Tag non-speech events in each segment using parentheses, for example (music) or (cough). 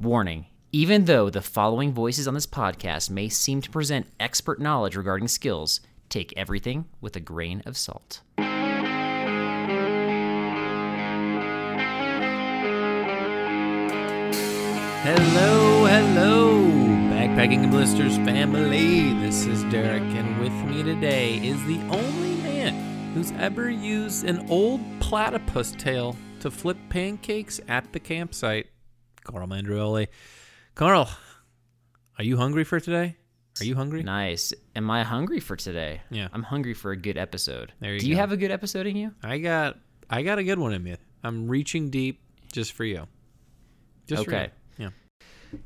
Warning even though the following voices on this podcast may seem to present expert knowledge regarding skills, take everything with a grain of salt. Hello, hello, Backpacking and Blisters family. This is Derek, and with me today is the only man who's ever used an old platypus tail to flip pancakes at the campsite, Carl Mandrioli. Carl, are you hungry for today? Are you hungry? Nice. Am I hungry for today? Yeah. I'm hungry for a good episode. There you go. Do you have a good episode in you? I got, I got a good one in me. I'm reaching deep just for you. Just for you. Okay. Yeah.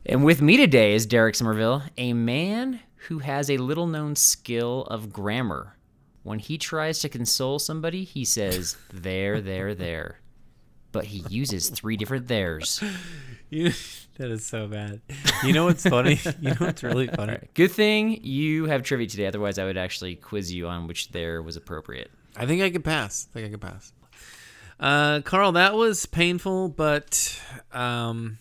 And with me today is Derek Somerville, a man who has a little known skill of grammar. When he tries to console somebody, he says, (laughs) there, there, there. But he uses three different theirs. (laughs) You, that is so bad. You know what's funny? (laughs) you know what's really funny? Good thing you have trivia today, otherwise, I would actually quiz you on which there was appropriate. I think I could pass. I think I could pass. Uh, Carl, that was painful, but um,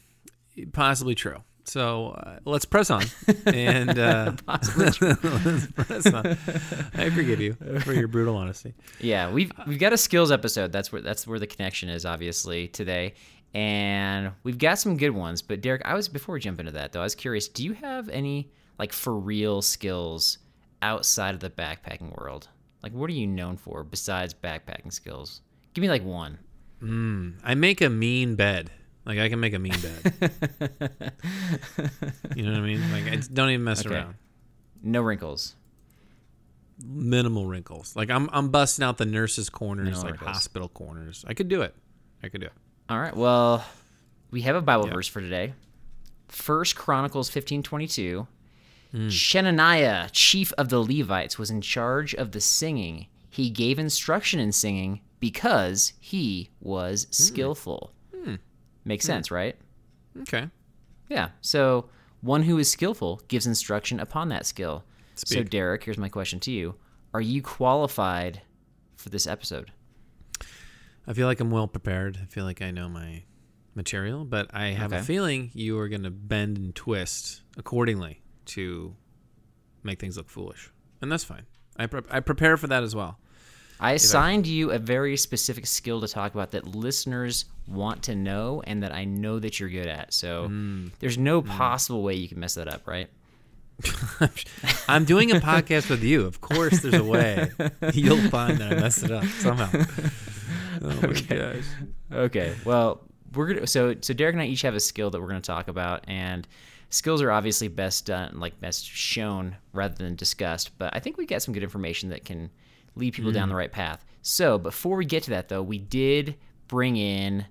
possibly true. So uh, let's press on, and uh, (laughs) (laughs) let's press on. I forgive you for your brutal honesty. Yeah, we've we've got a skills episode. That's where that's where the connection is, obviously, today. And we've got some good ones. But Derek, I was before we jump into that though, I was curious, do you have any like for real skills outside of the backpacking world? Like what are you known for besides backpacking skills? Give me like one. I make a mean bed. Like I can make a mean bed. (laughs) you know what I mean? Like I don't even mess Okay. around. No wrinkles. Minimal wrinkles. Like I'm I'm busting out the nurses' corners, Minimal like wrinkles. hospital corners. I could do it. I could do it. All right. Well, we have a Bible Yeah. verse for today. First Chronicles fifteen twenty two. Hmm. Chenaniah, chief of the Levites, was in charge of the singing. He gave instruction in singing because he was skillful. Hmm. Makes hmm. sense, right? Okay. Yeah. So one who is skillful gives instruction upon that skill. So Derek, here's my question to you: Are you qualified for this episode? I feel like I'm well prepared. I feel like I know my material, but I have a feeling you are going to bend and twist accordingly to make things look foolish, and that's fine. I pre- I prepare for that as well. I assigned you a very specific skill to talk about that listeners want to know and that I know that you're good at. So Mm. there's no possible way you can mess that up, right? (laughs) I'm doing a podcast with you. Of course, there's a way. (laughs) You'll find that I messed it up somehow. (laughs) Oh gosh. Okay. Well, we're gonna so so Derek and I each have a skill that we're gonna talk about, and skills are obviously best done like best shown rather than discussed. But I think we got some good information that can lead people down hmm. the right path. So before we get to that though, we did bring in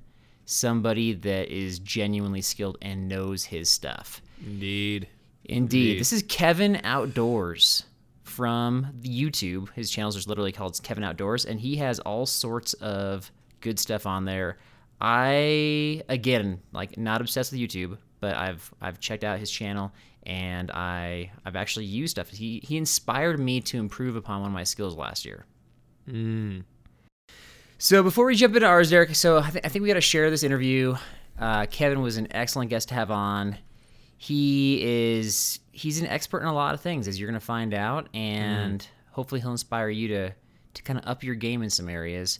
somebody that is genuinely skilled and knows his stuff. Indeed. Indeed. Indeed. This is Kevin Outdoors from YouTube. His channels are literally called Kevin Outdoors, and he has all sorts of good stuff on there. I again like not obsessed with YouTube, but I've I've checked out his channel and I I've actually used stuff. He he inspired me to improve upon one of my skills last year. Mm. So before we jump into ours, Derek, so I, th- I think we got to share this interview. Uh, Kevin was an excellent guest to have on. He is he's an expert in a lot of things, as you're going to find out, and hopefully he'll inspire you to to kind of up your game in some areas.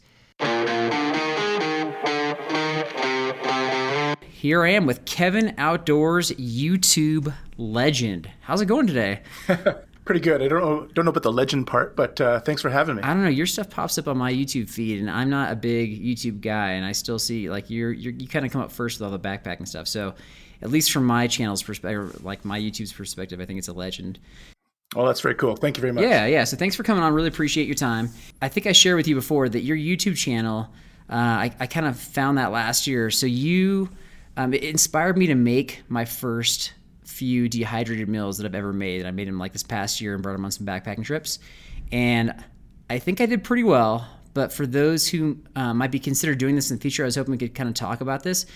Here I am with Kevin Outdoors YouTube legend. How's it going today? (laughs) Pretty good. I don't know don't know about the legend part, but uh, thanks for having me. I don't know. Your stuff pops up on my YouTube feed, and I'm not a big YouTube guy, and I still see like you're, you're you kind of come up first with all the backpacking stuff. So, at least from my channel's perspective, like my YouTube's perspective, I think it's a legend. Oh, that's very cool. Thank you very much. Yeah, yeah. So thanks for coming on. Really appreciate your time. I think I shared with you before that your YouTube channel, uh, I, I kind of found that last year. So you, um, it inspired me to make my first few dehydrated meals that I've ever made. I made them like this past year and brought them on some backpacking trips. And I think I did pretty well. But for those who uh, might be considered doing this in the future, I was hoping we could kind of talk about this.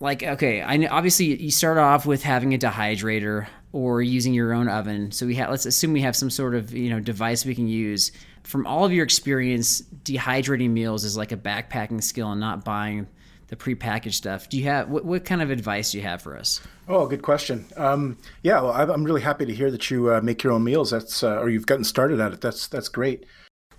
Like, okay, I know, obviously you start off with having a dehydrator or using your own oven. So we let's assume we have some sort of you know device we can use. From all of your experience, dehydrating meals is like a backpacking skill and not buying the prepackaged stuff. Do you have what, what kind of advice do you have for us? Oh, good question. Um, yeah, well, I'm really happy to hear that you uh, make your own meals. That's uh, or you've gotten started at it. That's that's great.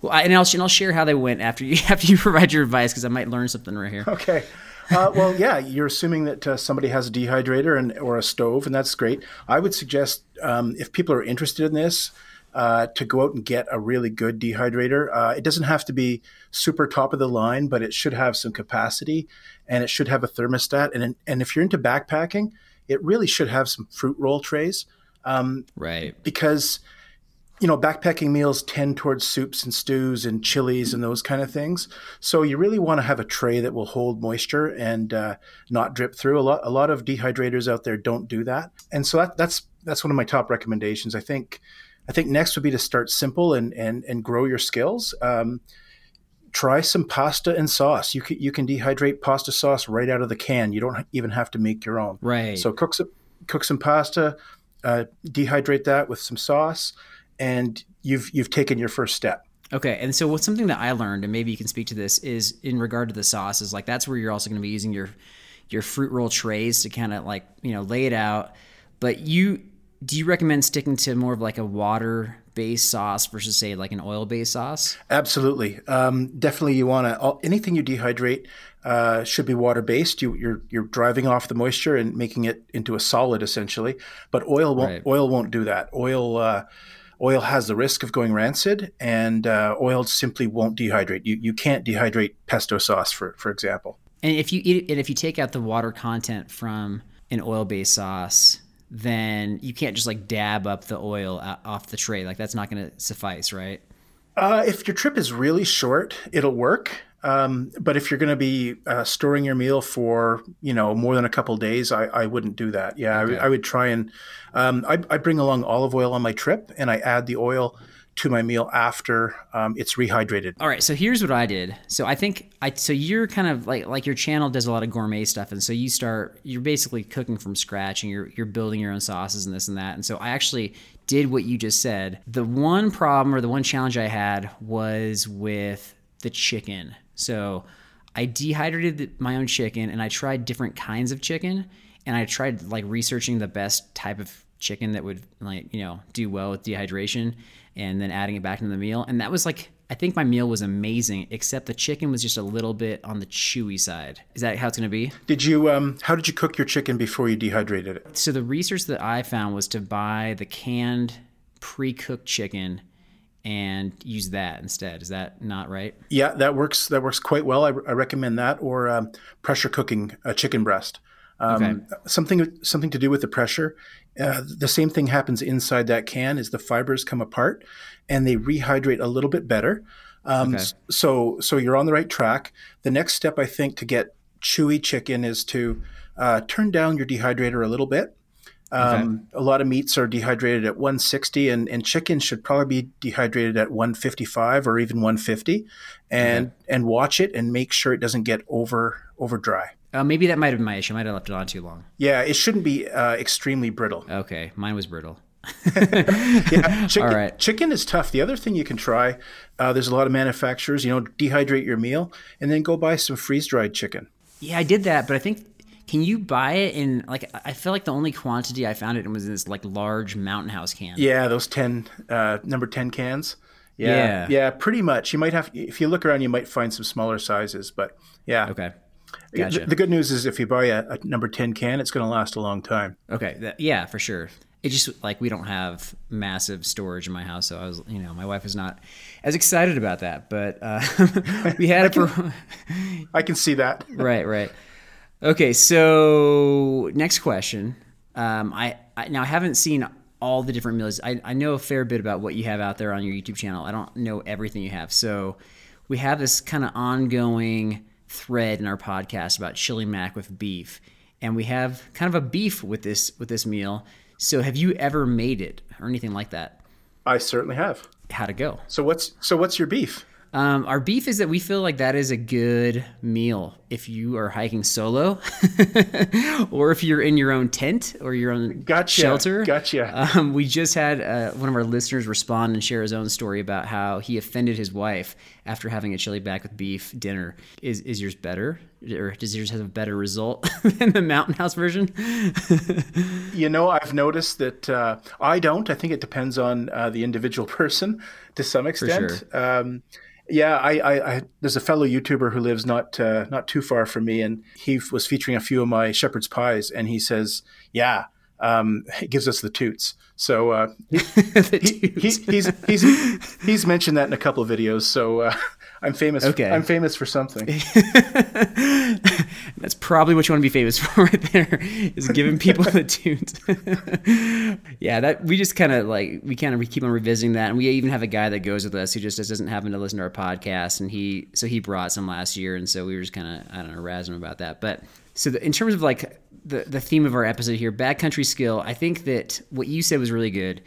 Well, I, and I'll and I'll share how they went after you (laughs) after you provide your advice because I might learn something right here. Okay. Uh, well, yeah, you're assuming that uh, somebody has a dehydrator and or a stove, and that's great. I would suggest um, if people are interested in this, uh, to go out and get a really good dehydrator. Uh, it doesn't have to be super top of the line, but it should have some capacity, and it should have a thermostat. And and if you're into backpacking, it really should have some fruit roll trays. Um, right. Because you know, backpacking meals tend towards soups and stews and chilies and those kind of things. So you really want to have a tray that will hold moisture and uh, not drip through. A lot, a lot of dehydrators out there don't do that, and so that, that's that's one of my top recommendations. I think, I think next would be to start simple and and and grow your skills. Um, try some pasta and sauce. You can you can dehydrate pasta sauce right out of the can. You don't even have to make your own. Right. So cook some cook some pasta, uh, dehydrate that with some sauce and you've you've taken your first step. Okay, and so what's something that I learned, and maybe you can speak to this, is in regard to the sauces. Like that's where you're also going to be using your your fruit roll trays to kind of like you know lay it out. But you do you recommend sticking to more of like a water based sauce versus say like an oil based sauce? Absolutely, um, definitely. You want to anything you dehydrate uh, should be water based. You, are you're, you're driving off the moisture and making it into a solid essentially. But oil won't right. oil won't do that. Oil. Uh, oil has the risk of going rancid, and uh, oil simply won't dehydrate. You you can't dehydrate pesto sauce, for for example. And if you eat, and if you take out the water content from an oil-based sauce, then you can't just like dab up the oil off the tray. Like that's not going to suffice, right? Uh, if your trip is really short, it'll work. Um, but if you're going to be uh, storing your meal for you know more than a couple days, I, I wouldn't do that. Yeah, okay. I, I, would try and um, I, I, bring along olive oil on my trip, and I add the oil to my meal after um, it's rehydrated. All right, so here's what I did. So I think I so you're kind of like like your channel does a lot of gourmet stuff, and so you start you're basically cooking from scratch, and you're you're building your own sauces and this and that. And so I actually did what you just said. The one problem or the one challenge I had was with the chicken. So I dehydrated my own chicken and I tried different kinds of chicken and I tried like researching the best type of chicken that would like, you know, do well with dehydration and then adding it back into the meal. And that was like I think my meal was amazing, except the chicken was just a little bit on the chewy side. Is that how it's going to be? Did you? Um, how did you cook your chicken before you dehydrated it? So the research that I found was to buy the canned, pre-cooked chicken and use that instead. Is that not right? Yeah, that works. That works quite well. I, I recommend that or um, pressure cooking a chicken breast. Um, okay. Something something to do with the pressure. Uh, the same thing happens inside that can as the fibers come apart and they rehydrate a little bit better. Um, okay. So so you're on the right track. The next step I think to get chewy chicken is to uh, turn down your dehydrator a little bit um, okay. A lot of meats are dehydrated at 160, and, and chicken should probably be dehydrated at 155 or even 150. And and watch it and make sure it doesn't get over over dry. Uh, maybe that might have been my issue. I might have left it on too long. Yeah, it shouldn't be uh, extremely brittle. Okay, mine was brittle. (laughs) (laughs) yeah, chicken, All right. chicken is tough. The other thing you can try, uh, there's a lot of manufacturers, you know, dehydrate your meal and then go buy some freeze dried chicken. Yeah, I did that, but I think can you buy it in like I feel like the only quantity I found it in was in this like large mountain house can. Yeah, those ten uh, number ten cans. Yeah, yeah, yeah, pretty much. You might have if you look around, you might find some smaller sizes, but yeah. Okay. Gotcha. The, the good news is if you buy a, a number 10 can, it's going to last a long time. Okay, that, yeah, for sure. It just like we don't have massive storage in my house, so I was, you know, my wife was not as excited about that. But uh, (laughs) we had it for. (laughs) I can see that. right, right. Okay, so next question. Um, I, I now I haven't seen all the different meals. I, I know a fair bit about what you have out there on your YouTube channel. I don't know everything you have. So we have this kind of ongoing thread in our podcast about chili mac with beef, and we have kind of a beef with this with this meal. So have you ever made it or anything like that? I certainly have. How to go? So what's so what's your beef? Um, our beef is that we feel like that is a good meal if you are hiking solo, (laughs) or if you're in your own tent or your own Gotcha, shelter. gotcha. Um, we just had uh, one of our listeners respond and share his own story about how he offended his wife after having a chili mac with beef dinner. Is is yours better, or does yours have a better result (laughs) than the Mountain House version? (laughs) You know, I've noticed that uh, I don't. I think it depends on uh, the individual person to some extent. Um, yeah, I, I, I, there's a fellow YouTuber who lives not uh, not too far from me, and he was featuring a few of my shepherd's pies, and he says, "Yeah, um, gives us the toots." So uh, (laughs) he, he, he, he's he's he's mentioned that in a couple of videos. So uh, I'm famous. Okay. I'm famous for something. (laughs) That's probably what you want to be famous (laughs) for right there is giving people the (laughs) tunes. yeah, that we just kind of like we kind of keep on revisiting that, and we even have a guy that goes with us who just doesn't happen to listen to our podcast, and he so he brought some last year, and so we were just kind of I don't know razzing about that. But so the, in terms of like the the theme of our episode here, backcountry skill, I think that what you said was really good.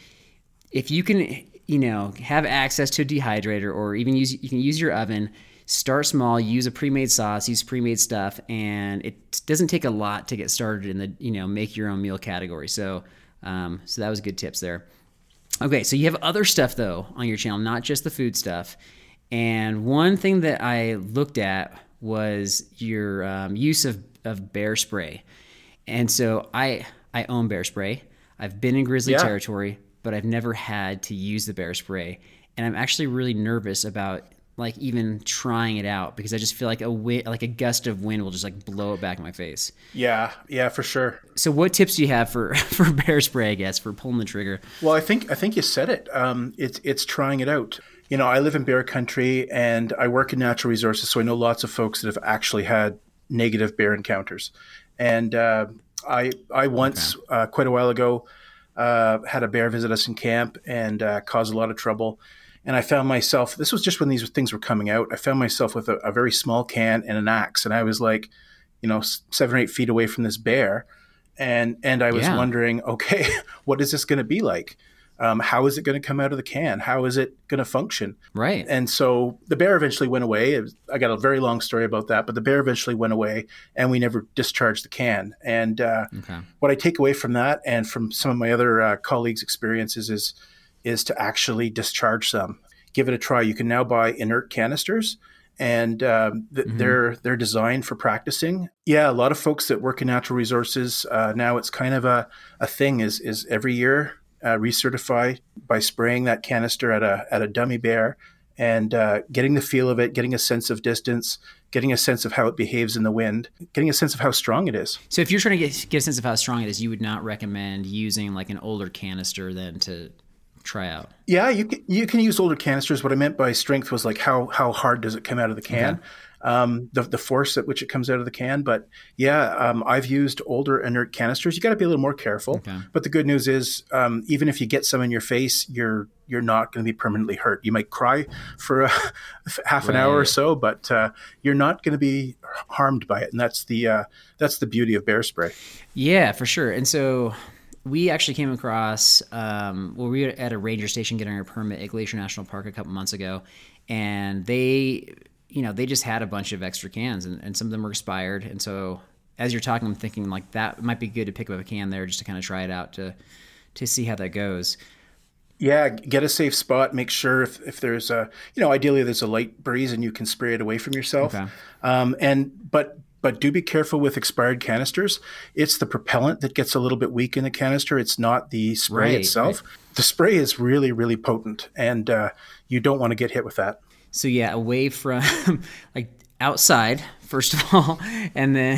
If you can you know have access to a dehydrator or even use you can use your oven start small use a pre-made sauce use pre-made stuff and it doesn't take a lot to get started in the you know make your own meal category. So um, so that was good tips there. Okay so you have other stuff though on your channel not just the food stuff. And one thing that i looked at was your um, use of, of bear spray. And so i i own bear spray. I've been in grizzly Yeah. territory but I've never had to use the bear spray. And I'm actually really nervous about like even trying it out because I just feel like a wi- like a gust of wind will just like blow it back in my face. Yeah, yeah, for sure. So what tips do you have for (laughs) for bear spray, I guess, for pulling the trigger? Well, I think I think you said it. Um, it's it's trying it out. You know, I live in bear country and I work in natural resources, so I know lots of folks that have actually had negative bear encounters. And uh, I I once uh, quite a while ago uh, had a bear visit us in camp and uh, caused a lot of trouble. And I found myself. This was just when these things were coming out. I found myself with a, a very small can and an axe, and I was like, you know, seven or eight feet away from this bear, and and I was Yeah. wondering, okay, (laughs) what is this going to be like? Um, how is it going to come out of the can? How is it going to function? Right. And so the bear eventually went away. Was- I got a very long story about that, but the bear eventually went away, and we never discharged the can. And uh, Okay. what I take away from that, and from some of my other uh, colleagues' experiences, is is to actually discharge some. Give it a try. You can now buy inert canisters, and um, th- they're they're designed for practicing. Yeah, a lot of folks that work in natural resources uh, now it's kind of a, a thing. Is is every year uh, recertify by spraying that canister at a at a dummy bear and uh, getting the feel of it, getting a sense of distance, getting a sense of how it behaves in the wind, getting a sense of how strong it is. So if you're trying to get get a sense of how strong it is, you would not recommend using like an older canister then to try out. Yeah, you can, you can use older canisters. What I meant by strength was like how how hard does it come out of the can, um, the the force at which it comes out of the can. But yeah, um, I've used older inert canisters. You got to be a little more careful. Okay. But the good news is, um, even if you get some in your face, you're you're not going to be permanently hurt. You might cry for a, (laughs) half an hour or so, but uh, you're not going to be harmed by it, and that's the uh, that's the beauty of bear spray. Yeah, for sure. And so we actually came across, um, well, we were at a ranger station getting our permit at Glacier National Park a couple months ago, and they, you know, they just had a bunch of extra cans, and, and some of them were expired. And so as you're talking, I'm thinking like that might be good to pick up a can there just to kind of try it out to to see how that goes. Yeah, get a safe spot. Make sure if, if there's a, you know, ideally there's a light breeze and you can spray it away from yourself. Okay. Um, and but but do be careful with expired canisters. It's the propellant that gets a little bit weak in the canister. It's not the spray Right, itself. The spray is really really potent, and uh, you don't want to get hit with that. So yeah, away from (laughs) like outside first of all, (laughs) and then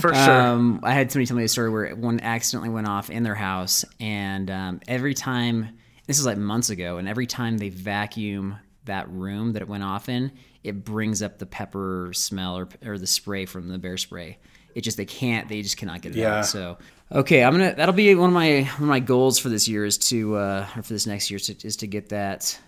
For sure. um, I had somebody tell me a story where one accidentally went off in their house, and um, every time this is like months ago, and every time they vacuum that room that it went off in, it brings up the pepper smell or, or the spray from the bear spray. It just they can't they just cannot get it Yeah. out. So okay, I'm gonna that'll be one of my one of my goals for this year is to uh, or for this next year is to, is to get that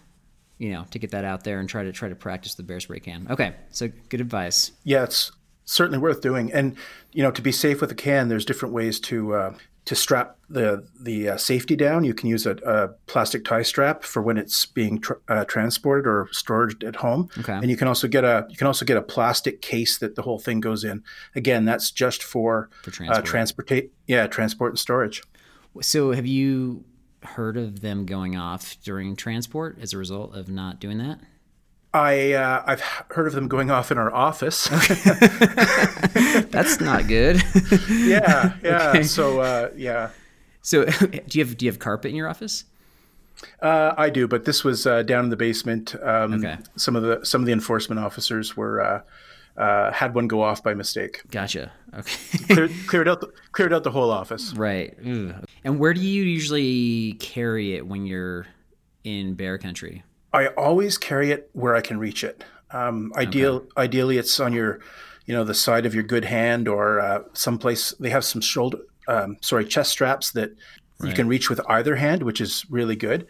you know to get that out there and try to try to practice the bear spray can. Okay, so good advice. Yeah, it's certainly worth doing. And you know, to be safe with a can, there's different ways to uh, to strap the the uh, safety down. You can use a, a plastic tie strap for when it's being tr- uh, transported or stored at home. Okay. And you can also get a you can also get a plastic case that the whole thing goes in. Again, that's just for For uh, transport. transportate. Yeah, transport and storage. So have you heard of them going off during transport as a result of not doing that? I uh, I've heard of them going off in our office. (laughs) That's not good. (laughs) yeah, yeah. Okay. So uh, yeah. so (laughs) do you have do you have carpet in your office? Uh, I do, but this was uh, down in the basement. Um, Okay. Some of the some of the enforcement officers were uh, had one go off by mistake. Gotcha. Okay. Cleared, cleared out the, cleared out the whole office. right. And where do you usually carry it when you're in bear country? I always carry it where I can reach it. Um, ideal, ideally, it's on your, you know, the side of your good hand or uh, someplace. They have some shoulder, um, sorry, chest straps that you can reach with either hand, which is really good.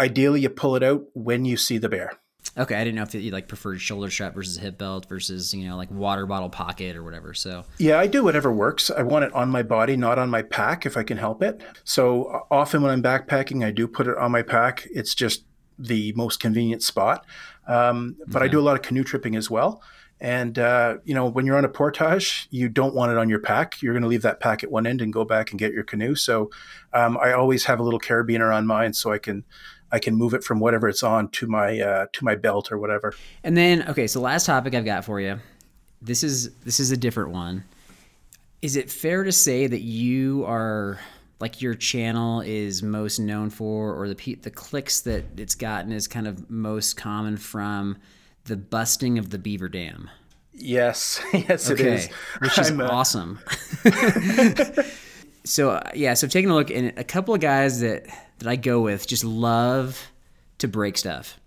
Ideally, you pull it out when you see the bear. Okay, I didn't know if you like preferred shoulder strap versus hip belt versus you know like water bottle pocket or whatever. So Yeah, I do whatever works. I want it on my body, not on my pack if I can help it. So often when I'm backpacking, I do put it on my pack. It's just the most convenient spot. Um, but I do a lot of canoe tripping as well. And, uh, you know, when you're on a portage, you don't want it on your pack. You're going to leave that pack at one end and go back and get your canoe. So um, I always have a little carabiner on mine so I can. I can move it from whatever it's on to my uh, to my belt or whatever. And then okay, so last topic I've got for you. This is this is a different one. Is it fair to say that you are like your channel is most known for or the pe- the clicks that it's gotten is kind of most common from the busting of the beaver dam? Yes, (laughs) yes, it is. which is I'm, uh, awesome. (laughs) (laughs) so uh, yeah, so taking a look, and a couple of guys that that I go with just love to break stuff.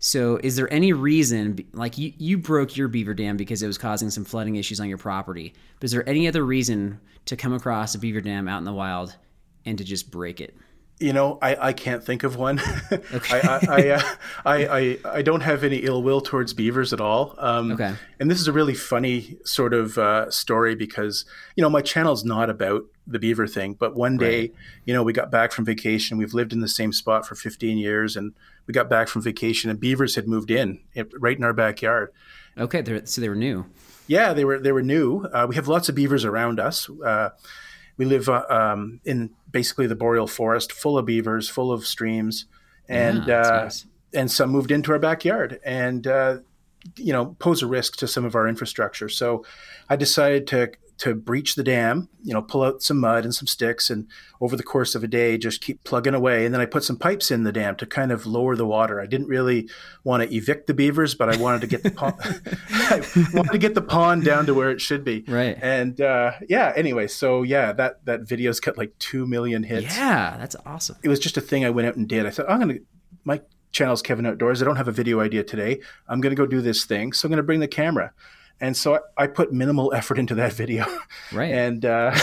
So is there any reason, like you, you broke your beaver dam because it was causing some flooding issues on your property, but is there any other reason to come across a beaver dam out in the wild and to just break it? You know, I, I can't think of one. (laughs) I I, I, uh, I I I don't have any ill will towards beavers at all. Um, Okay. And this is a really funny sort of uh, story because you know my channel's not about the beaver thing, but one day, you know, we got back from vacation. We've lived in the same spot for 15 years, and we got back from vacation, and beavers had moved in it, right in our backyard. Okay, they're, so they were new. Yeah, they were they were new. Uh, we have lots of beavers around us. Uh, we live uh, um, in basically the boreal forest, full of beavers, full of streams, and Yeah, uh, nice. and some moved into our backyard and uh, you know pose a risk to some of our infrastructure. So I decided to to breach the dam, you know, pull out some mud and some sticks, and over the course of a day, just keep plugging away. And then I put some pipes in the dam to kind of lower the water. I didn't really want to evict the beavers, but I wanted to get the pond, (laughs) I wanted to get the pond down to where it should be. Right. And uh, yeah, anyway, so yeah, that that video's got like two million hits. Yeah, that's awesome. It was just a thing I went out and did. I thought I'm gonna my channel's Kevin Outdoors. I don't have a video idea today. I'm gonna go do this thing, so I'm gonna bring the camera. And so I, I put minimal effort into that video, Right. and uh, (laughs)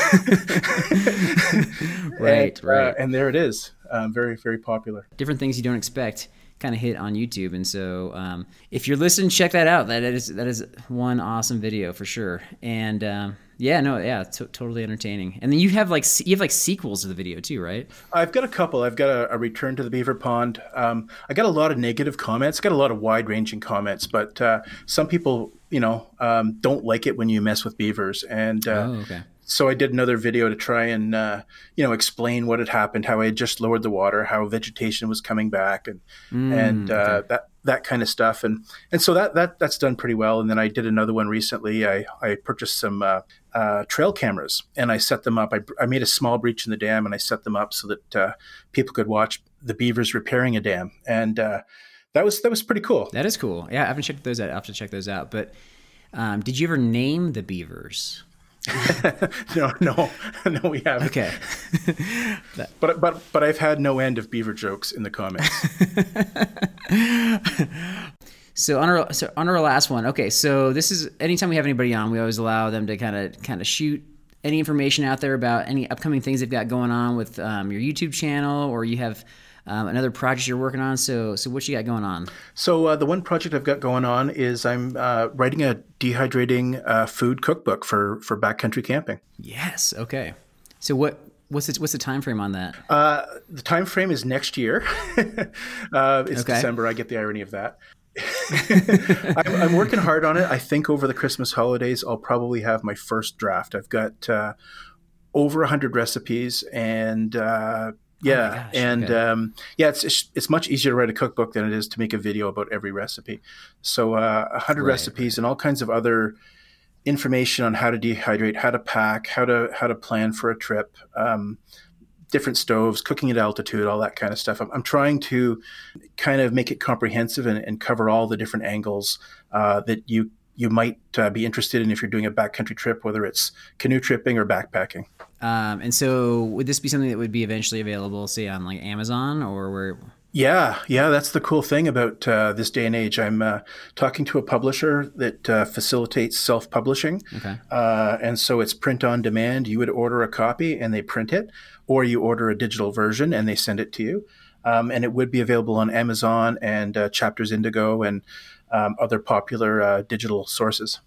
Right, and, right. uh, and there it is. Um, very very popular. different things you don't expect kind of hit on YouTube. And so, um, if you're listening, check that out. That is that is one awesome video for sure. And um, yeah, no, yeah, t- totally entertaining. And then you have like you have like sequels to the video too, right? I've got a couple. I've got a, a return to the beaver pond. Um, I got a lot of negative comments. Got a lot of wide ranging comments, but uh, some people, you know, um, don't like it when you mess with beavers. And uh, oh, okay. so I did another video to try and uh, you know explain what had happened, how I had just lowered the water, how vegetation was coming back, and and uh, that that kind of stuff. And and so that that that's done pretty well. And then I did another one recently. I I purchased some uh, uh, trail cameras and I set them up. I, I made a small breach in the dam and I set them up so that uh, people could watch the beavers repairing a dam. And uh, that was that was pretty cool. That is cool. Yeah, I haven't checked those out. I have to check those out. But Um, did you ever name the beavers? (laughs) no, no, (laughs) no, we haven't. Okay. (laughs) but but but I've had no end of beaver jokes in the comments. so on our so on our last one, okay. So this is anytime we have anybody on, we always allow them to kind of kind of shoot any information out there about any upcoming things they've got going on with um, your YouTube channel, or you have um, another project you're working on. So, so what you got going on? So uh, the one project I've got going on is I'm uh, writing a dehydrating uh, food cookbook for for backcountry camping. Yes. Okay. So what what's the, what's the time frame on that? Uh, the time frame is next year. (laughs) Uh, it's okay. December. I get the irony of that. (laughs) I'm, I'm, working hard on it. I think over the Christmas holidays, I'll probably have my first draft. I've got uh, over 100 recipes and uh, yeah, oh gosh, and okay. um, yeah, it's, it's, it's much easier to write a cookbook than it is to make a video about every recipe. So uh, a uh, hundred right, recipes right. and all kinds of other information on how to dehydrate, how to pack, how to how to plan for a trip, um, different stoves, cooking at altitude, all that kind of stuff. I'm, I'm trying to kind of make it comprehensive and, and cover all the different angles uh, that you you might uh, be interested in if you're doing a backcountry trip, whether it's canoe tripping or backpacking. Um, and so, would this be something that would be eventually available, say, on like Amazon or where? Yeah, yeah, that's the cool thing about uh, this day and age. I'm uh, talking to a publisher that uh, facilitates self publishing. Okay. Uh, and so it's print on demand. You would order a copy and they print it, or you order a digital version and they send it to you. Um, and it would be available on Amazon and uh, Chapters Indigo and um, other popular uh, digital sources.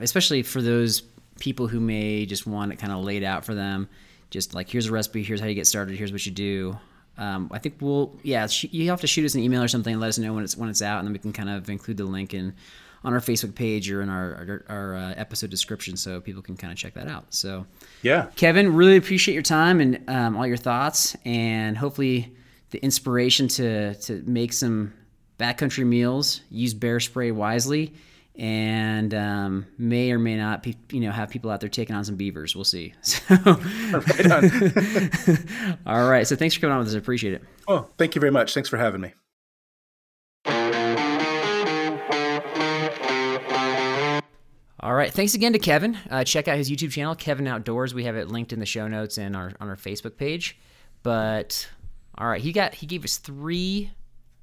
especially for those people who may just want it kind of laid out for them. Just like here's a recipe, here's how you get started, here's what you do. Um, I think we'll yeah sh- you have to shoot us an email or something and let us know when it's when it's out, and then we can kind of include the link in on our Facebook page or in our our, our uh, episode description so people can kind of check that out. So yeah, Kevin, really appreciate your time and um, all your thoughts, and hopefully the inspiration to to make some backcountry meals, use bear spray wisely, and um, may or may not, pe- you know, have people out there taking on some beavers. We'll see. (laughs) So, right (laughs) all right. So thanks for coming on with us. I appreciate it. Oh, thank you very much. Thanks for having me. All right. Thanks again to Kevin. Uh, check out his YouTube channel, Kevin Outdoors. We have it linked in the show notes and our on our Facebook page. But all right, he got he gave us three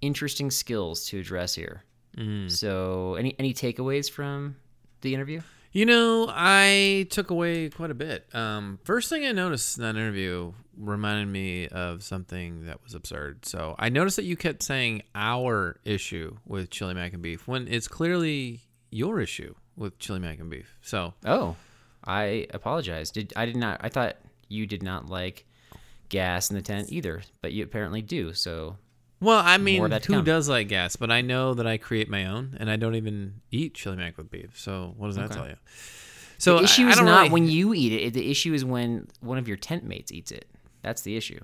interesting skills to address here. Mm. So, any any takeaways from the interview? You know, I took away quite a bit. Um, first thing I noticed in that interview reminded me of something that was absurd. So I noticed that you kept saying our issue with chili mac and beef when it's clearly your issue with chili mac and beef. So oh, I apologize. Did I did not? I thought you did not like gas in the tent either, but you apparently do. So well, I mean, who come. does like gas? But I know that I create my own, and I don't even eat chili mac with beef. So what does that okay. tell you? So the issue I, is I not really... when you eat it. The issue is when one of your tent mates eats it. That's the issue.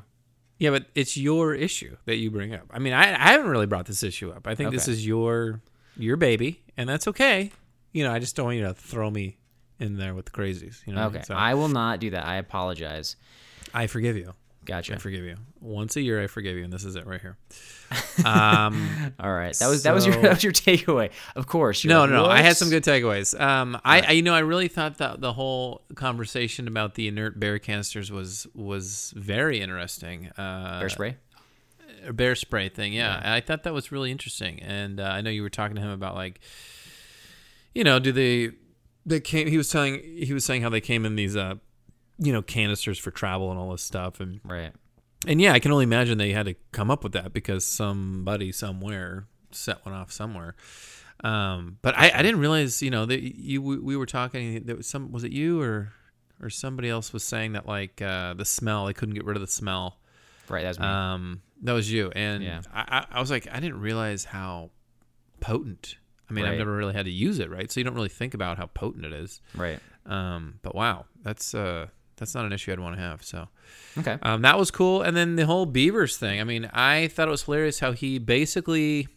Yeah, but it's your issue that you bring up. I mean, I, I haven't really brought this issue up. I think okay. this is your your baby, and that's okay. You know, I just don't want you to throw me in there with the crazies. You know. Okay, I, mean? so, I will not do that. I apologize. I forgive you. Gotcha. I forgive you. Once a year, I forgive you, and this is it right here. (laughs) Um, All right, that was so, that was your (laughs) that was your takeaway. Of course. No, no, no. I had some good takeaways. Um, I, right. I, you know I really thought that the whole conversation about the inert bear canisters was was very interesting. Uh, bear spray. Bear spray thing, yeah. yeah. I thought that was really interesting, and uh, I know you were talking to him about like, you know, do they they came? He was telling he was saying how they came in these uh you know canisters for travel and all this stuff. And right. and yeah i can only imagine they had to come up with that because somebody somewhere set one off somewhere. Um, but I, I didn't realize you know that you we were talking there was some was it you or or somebody else was saying that like uh, the smell they couldn't get rid of the smell. Right that's me. Um that was you. And yeah. I, I was like i didn't realize how potent i mean right. i've never really had to use it right so you don't really think about how potent it is right um but wow that's uh that's not an issue I'd want to have. So, okay, um, that was cool. And then the whole beavers thing. I mean, I thought it was hilarious how he basically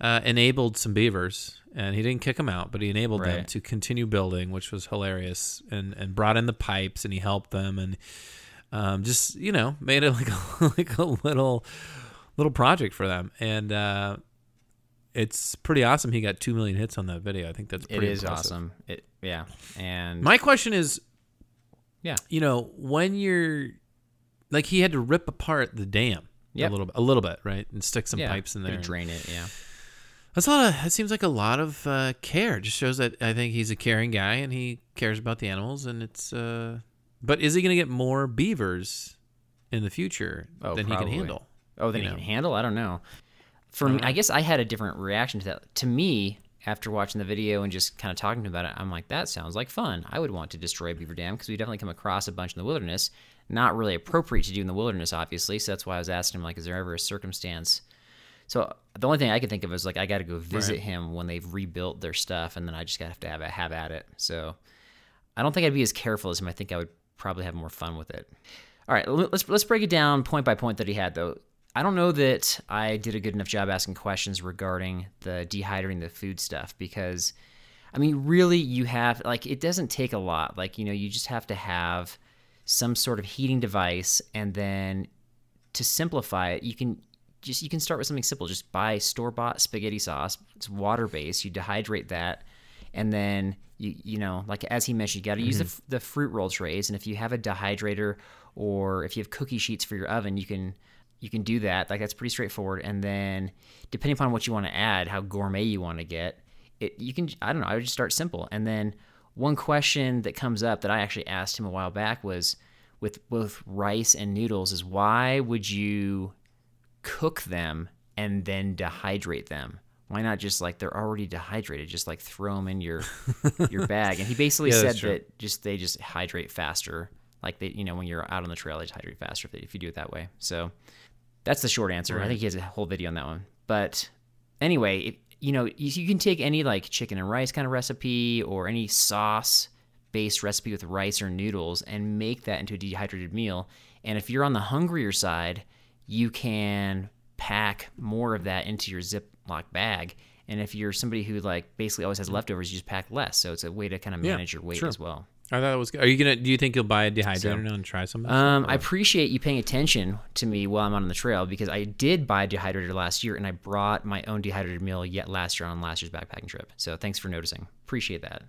uh, enabled some beavers, and he didn't kick them out, but he enabled right. them to continue building, which was hilarious, and and brought in the pipes, and he helped them, and um, just you know made it (laughs) like a, like a little little project for them, and. Uh, it's pretty awesome. He got two million hits on that video. I think that's It pretty is impressive. awesome. It yeah, and My question is, yeah, you know, when you're like he had to rip apart the dam Yep. a little bit, a little bit, right, and stick some yeah, pipes in there. drain it. Yeah, That's a lot of. That seems like a lot of uh, care. Just shows that I think he's a caring guy and he cares about the animals. And it's. Uh, but is he going to get more beavers in the future Oh, than probably. he can handle? Oh, than he know? can handle. I don't know. For me, I uh-huh. guess I had a different reaction to that. To me, after watching the video and just kind of talking about it, I'm like, that sounds like fun. I would want to destroy beaver dam because we definitely come across a bunch in the wilderness. Not really appropriate to do in the wilderness, obviously. So that's why I was asking him, like, is there ever a circumstance? So the only thing I could think of is like I got to go visit him when they've rebuilt their stuff, and then I just got to have to have, a- have at it. So I don't think I'd be as careful as him. I think I would probably have more fun with it. All right, let's let's break it down point by point that he had though. I don't know that I did a good enough job asking questions regarding the dehydrating the food stuff because I mean really you have like it doesn't take a lot. Like, you know, you just have to have some sort of heating device and then to simplify it, you can just you can start with something simple. Just buy store bought spaghetti sauce. It's water based. You dehydrate that, and then you you know like as he mentioned, you got to use the, mm-hmm. the fruit roll trays. And if you have a dehydrator or if you have cookie sheets for your oven, you can you can do that. Like that's pretty straightforward. And then depending upon what you want to add, how gourmet you want to get, it you can I don't know. I would just start simple. And then one question that comes up that I actually asked him a while back was with both rice and noodles is why would you cook them and then dehydrate them? Why not just like they're already dehydrated, just like throw them in your (laughs) your bag? And he basically Yeah, said that just they just hydrate faster. Like they, you know, when you're out on the trail, they hydrate faster if, they, if you do it that way. So that's the short answer. I think he has a whole video on that one. But anyway, it, you know, you, you can take any like chicken and rice kind of recipe or any sauce based recipe with rice or noodles and make that into a dehydrated meal. And if you're on the hungrier side, you can pack more of that into your Ziploc bag. And if you're somebody who like basically always has mm-hmm. leftovers, you just pack less. So it's a way to kind of Yeah, manage your weight sure. as well. I thought it was. good. Are you gonna? Do you think you'll buy a dehydrator So- now and try some? Um, stuff, I appreciate you paying attention to me while I'm out on the trail because I did buy a dehydrator last year and I brought my own dehydrated meal yet last year on last year's backpacking trip. So thanks for noticing. Appreciate that.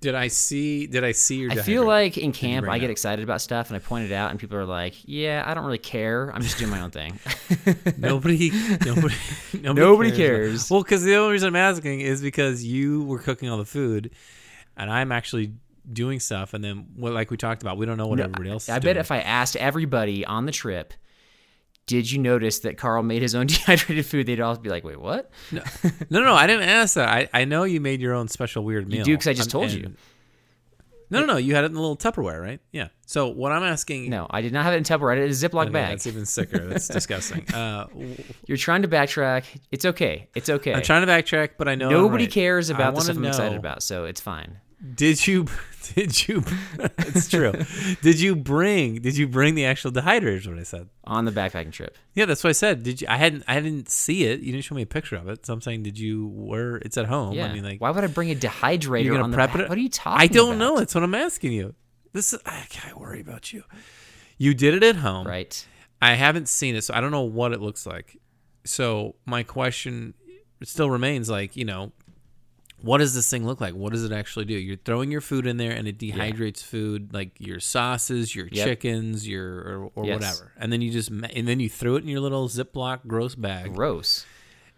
did I see? Did I see your? I feel like in camp I get up? excited about stuff and I point it out and people are like, "Yeah, I don't really care. I'm just doing my own thing." (laughs) (laughs) nobody, nobody, (laughs) nobody, Nobody cares. cares. Well, because the only reason I'm asking is because you were cooking all the food, and I'm actually doing stuff, and then well, like we talked about, we don't know what everybody else. Is I bet if I asked everybody on the trip, "Did you notice that Carl made his own (laughs) dehydrated food?" They'd all be like, "Wait, what?" (laughs) no, no, no, I didn't ask that. I, I know you made your own special weird meal. You do because I just told you. No, no, no. You had it in a little Tupperware, right? Yeah. So what I'm asking. No, I did not have it in Tupperware. I had it in a Ziploc Okay, bag. That's even sicker. That's (laughs) disgusting. Uh, You're trying to backtrack. It's okay. It's okay. I'm trying to backtrack, but I know Nobody right. cares I about the stuff I'm excited about, so it's fine. Did you? (laughs) Did you? (laughs) it's true. did you bring? Did you bring the actual dehydrator? Is what I said. On the backpacking trip. Yeah, that's what I said. Did you? I hadn't. I didn't see it. You didn't show me a picture of it. So I'm saying, did you? Where? It's at home. Yeah. I mean, like, Why would I bring a dehydrator you're gonna on the prep back? it. What are you talking I don't about? know. That's what I'm asking you. This is. I, I worry about you. You did it at home. Right. I haven't seen it, so I don't know what it looks like. So my question still remains like, you know, what does this thing look like? What does it actually do? You're throwing your food in there and it dehydrates food, like your sauces, your Yep. chickens, your or, or Yes. whatever. And then you just and then you threw it in your little Ziploc gross bag. Gross.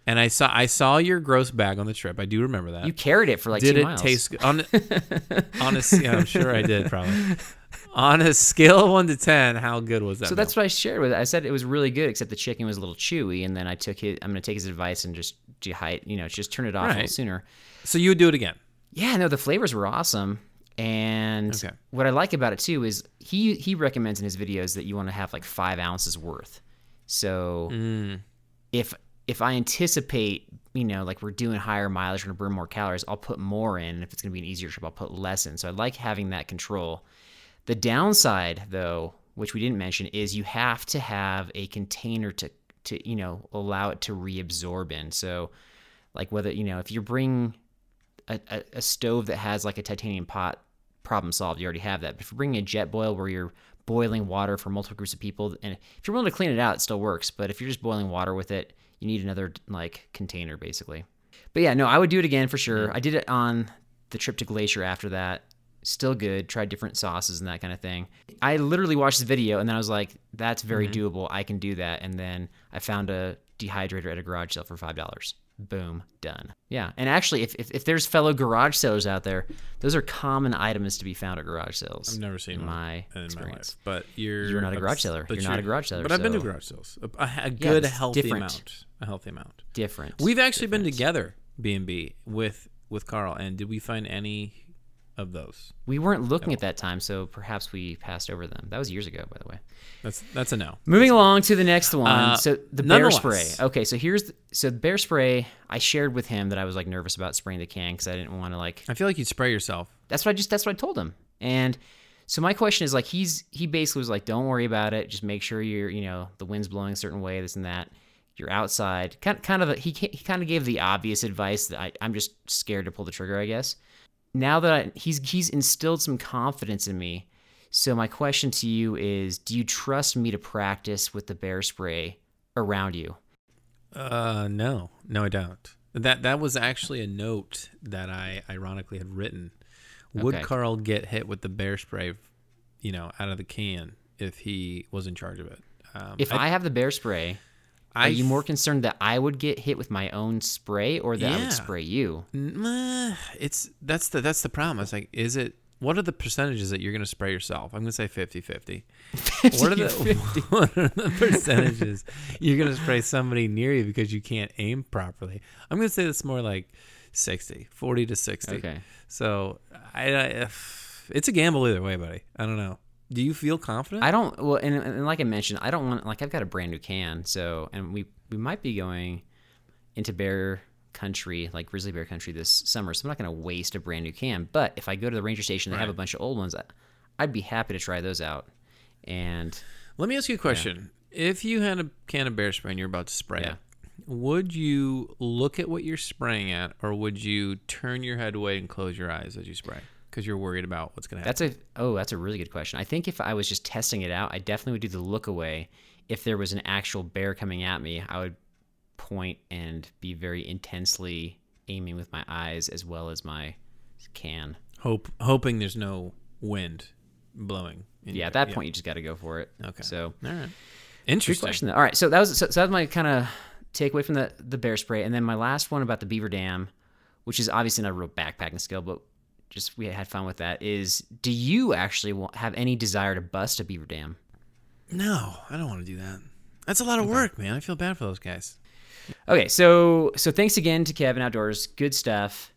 And I saw I saw your gross bag on the trip. I do remember that. You carried it for like did two it miles. taste good? On, (laughs) on a, yeah, I'm sure I did probably. On a scale of one to ten, how good was that? So that's what I shared with it. I said it was really good, except the chicken was a little chewy, and then I took it. I'm going to take his advice and just dehydrate, you know, just turn it off a little sooner. So you would do it again. Yeah, no, the flavors were awesome. And Okay. what I like about it too is he he recommends in his videos that you want to have like five ounces worth. So Mm. if if I anticipate, you know, like we're doing higher mileage, we're gonna burn more calories, I'll put more in. If it's gonna be an easier trip, I'll put less in. So I like having that control. The downside, though, which we didn't mention, is you have to have a container to to you know allow it to reabsorb in. So, like whether you know if you bring a, a, a stove that has like a titanium pot, problem solved. You already have that. But if you're bringing a Jetboil where you're boiling water for multiple groups of people, and if you're willing to clean it out, it still works. But if you're just boiling water with it, you need another like container basically. But yeah, no, I would do it again for sure. I did it on the trip to Glacier after that. Still good. Tried different sauces and that kind of thing. I literally watched the video and then I was like, that's very mm-hmm. doable. I can do that. And then I found a dehydrator at a garage sale for $5. Boom, done. Yeah. And actually, if, if, if there's fellow garage sellers out there, those are common items to be found at garage sales. I've never seen in one my in experience. my life, but you're You're not a garage seller. but You're not a garage seller, But I've been to garage sales. A, a, a good, it's healthy different. amount. A healthy amount. Different. We've actually been together B and B with with Carl, and did we find any of those? We weren't looking at that time, so perhaps we passed over them. That was years ago, by the way. That's that's a no. Moving along to the next one. Uh, so the bear spray. Okay, so here's the, so bear spray. I shared with him that I was like nervous about spraying the can because I didn't want to like. I feel like you'd spray yourself. That's what I just. That's what I told him. And so my question is like he's he basically was like, don't worry about it. Just make sure you're you know the wind's blowing a certain way, this and that. You're outside. Kind kind of a, he he kind of gave the obvious advice that I, I'm just scared to pull the trigger. I guess. Now that I, he's he's instilled some confidence in me. So my question to you is, do you trust me to practice with the bear spray around you? Uh, no, no, I don't. That that was actually a note that I ironically had written. Would Okay. Carl get hit with the bear spray, you know, out of the can if he was in charge of it? Um, If I, have the bear spray, I are you more concerned that I would get hit with my own spray or that I would spray you? It's that's the that's the problem. It's like, is it? What are the percentages that you're going to spray yourself? I'm going to say 50-50. (laughs) What are the (laughs) what are the percentages you're going to spray somebody near you because you can't aim properly? I'm going to say it's more like 60, 40 to 60. Okay. So I, I it's a gamble either way, buddy. I don't know. Do you feel confident? I don't. Well, and, and like I mentioned, I don't want like I've got a brand new can, so and we we might be going into bear country, like grizzly bear country this summer. So I'm not going to waste a brand new can. But if I go to the ranger station, they have a bunch of old ones. I, I'd be happy to try those out. And Let me ask you a question. If you had a can of bear spray and you're about to spray Yeah. it, would you look at what you're spraying at, or would you turn your head away and close your eyes as you spray because you're worried about what's going to happen? That's a oh, that's a really good question. I think if I was just testing it out, I definitely would do the look away. If there was an actual bear coming at me, I would point and be very intensely aiming with my eyes as well as my can. Hope hoping there's no wind blowing. Yeah, at that point you just got to go for it. Okay. So all right, interesting. question. Though. All right, so that was so, so that was my kind of takeaway from the the bear spray, and then my last one about the beaver dam, which is obviously not a real backpacking skill, but just we had fun with that. Is do you actually want, have any desire to bust a beaver dam? No, I don't want to do that. That's a lot of work, man. I feel bad for those guys. Okay, so so thanks again to Kevin Outdoors. Good stuff.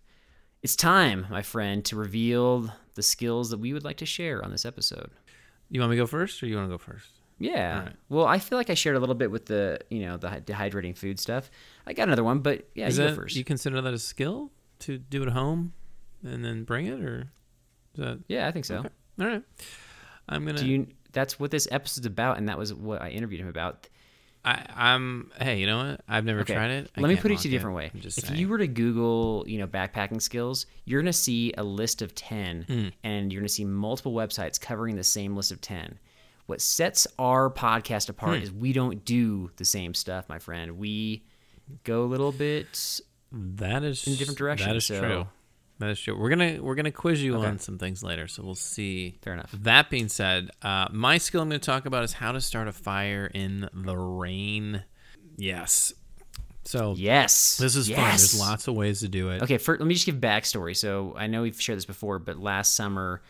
It's time, my friend, to reveal the skills that we would like to share on this episode. You want me to go first, or you want to go first? Yeah. Right. Well, I feel like I shared a little bit with the you know the dehydrating food stuff. I got another one, but yeah, Is you that go first. you consider that a skill to do at home and then bring it, or is that yeah, I think so. Okay. all right? I'm gonna. Do you? That's what this episode's about, and that was what I interviewed him about. I, I'm. Hey, you know what? I've never Okay. tried it. I Let me put it to a different way. If saying. you were to Google, you know, backpacking skills, you're gonna see a list of ten, Hmm. and you're gonna see multiple websites covering the same list of ten. What sets our podcast apart is we don't do the same stuff, my friend. We go a little bit. that is in a different direction, That is so- true. That is true. We're gonna we're gonna quiz you Okay. on some things later, so we'll see. Fair enough. That being said, uh, my skill I'm going to talk about is how to start a fire in the rain. Yes. So Yes, this is fun. There's lots of ways to do it. Okay, for, let me just give backstory. So I know we've shared this before, but last summer,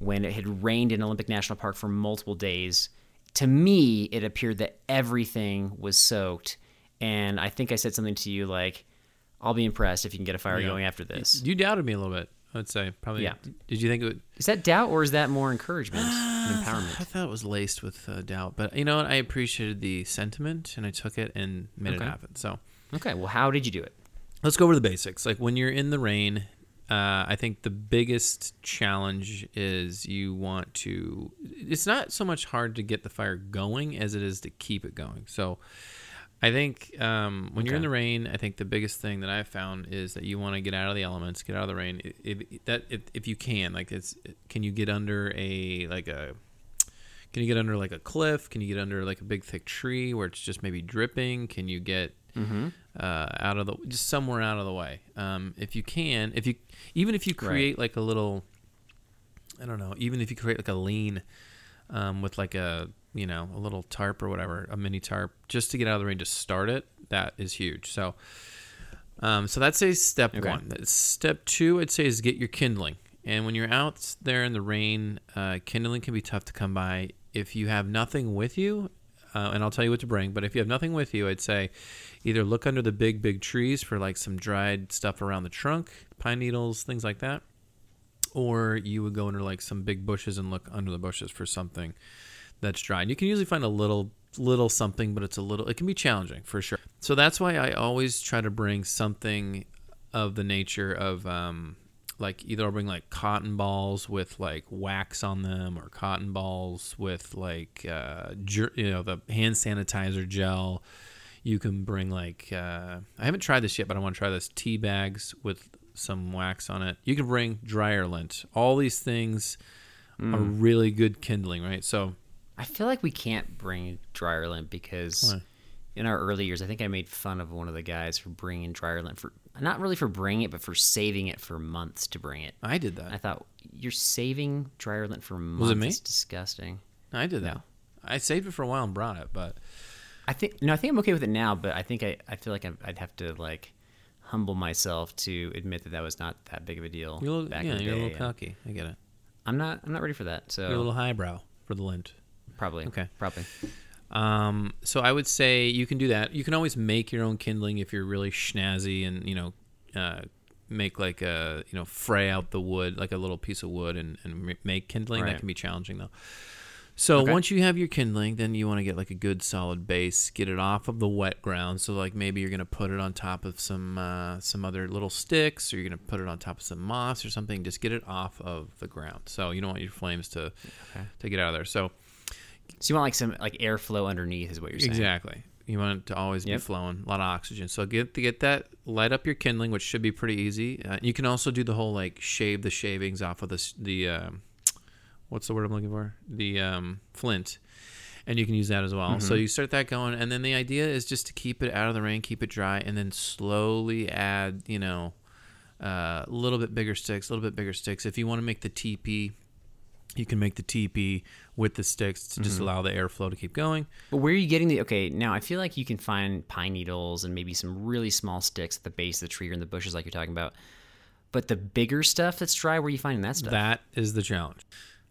when it had rained in Olympic National Park for multiple days, to me it appeared that everything was soaked. And I think I said something to you like, "I'll be impressed if you can get a fire Yeah. going after this." You doubted me a little bit. I would say probably. Yeah. Did you think it would? Is that doubt or is that more encouragement (sighs) and empowerment? I thought it was laced with uh, doubt, but you know what? I appreciated the sentiment, and I took it and made Okay. it happen. So Okay, well, how did you do it? let's go over the basics. Like when you're in the rain, uh, I think the biggest challenge is you want to. It's not so much hard to get the fire going as it is to keep it going. So. I think um, when you're in the rain, I think the biggest thing that I've found is that you want to get out of the elements, get out of the rain. If, that if, if you can, like it's, can you get under a like a Can you get under like a cliff? Can you get under like a big thick tree where it's just maybe dripping? Can you get Mm-hmm. uh, out of the just somewhere out of the way? Um, if you can, if you even if you create like a little, I don't know, even if you create like a lean um, with like a you know a little tarp or whatever, a mini tarp, just to get out of the rain to start it, that is huge. So. Um, so that's a step Okay. one. Step two, I'd say, is get your kindling. And when you're out there in the rain, uh, kindling can be tough to come by. If you have nothing with you, uh, and I'll tell you what to bring, but if you have nothing with you, I'd say either look under the big, big trees for like some dried stuff around the trunk, pine needles, things like that. Or you would go under like some big bushes and look under the bushes for something that's dry. And you can usually find a little little something, but it's a little it can be challenging for sure. So that's why I always try to bring something of the nature of um like either I'll bring like cotton balls with like wax on them or cotton balls with like uh jer- you know the hand sanitizer gel. You can bring like uh, I haven't tried this yet, but I want to try this tea bags with some wax on it. You can bring dryer lint. All these things are really good kindling, right? So I feel like we can't bring dryer lint because Why? in our early years, I think I made fun of one of the guys for bringing dryer lint for not really for bringing it, but for saving it for months to bring it. I did that. I thought you're saving dryer lint for months. Was it me? It's disgusting. I did that. I saved it for a while and brought it, but I think no, I think I'm okay with it now, but I think I, I feel like I'm, I'd have to like humble myself to admit that that was not that big of a deal you're a little, back yeah, in the you're a little cocky. I get it. I'm not I'm not ready for that. So You're a little highbrow for the lint. Probably okay. probably Um, so I would say you can do that. You can always make your own kindling if you're really schnazzy and you know, uh, make like a you know fray out the wood like a little piece of wood and, and make kindling. That can be challenging though. So Okay. once you have your kindling, then you want to get like a good solid base, get it off of the wet ground. So like maybe you're gonna put it on top of some uh, some other little sticks, or you're gonna put it on top of some moss or something. Just get it off of the ground. So you don't want your flames to to get out of there. So so you want like some like airflow underneath is what you're saying. Exactly. You want it to always Yep. be flowing, a lot of oxygen. So get to get that, light up your kindling, which should be pretty easy. Uh, you can also do the whole like shave the shavings off of this the um, what's the word I'm looking for? The um, flint, and you can use that as well. So you start that going, and then the idea is just to keep it out of the rain, keep it dry, and then slowly add, you know, uh, a little bit bigger sticks, a little bit bigger sticks. If you want to make the teepee, you can make the teepee with the sticks to just allow the airflow to keep going. But where are you getting the okay? Now I feel like you can find pine needles and maybe some really small sticks at the base of the tree or in the bushes, like you're talking about. But the bigger stuff that's dry, where are you finding that stuff? That is the challenge.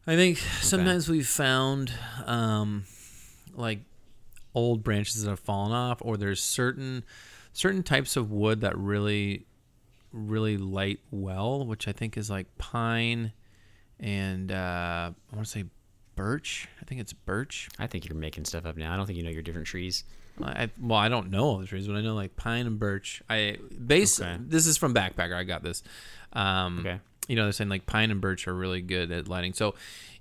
I think sometimes we've found um, like old branches that have fallen off, or there's certain certain types of wood that really really light well, which I think is like pine and uh, I want to say birch. I think it's birch. I think you're making stuff up now. I don't think you know your different trees. I, well, I don't know all the trees, but I know like pine and birch. I base. Okay. This is from Backpacker. I got this. Um, Okay. You know, they're saying like pine and birch are really good at lighting. So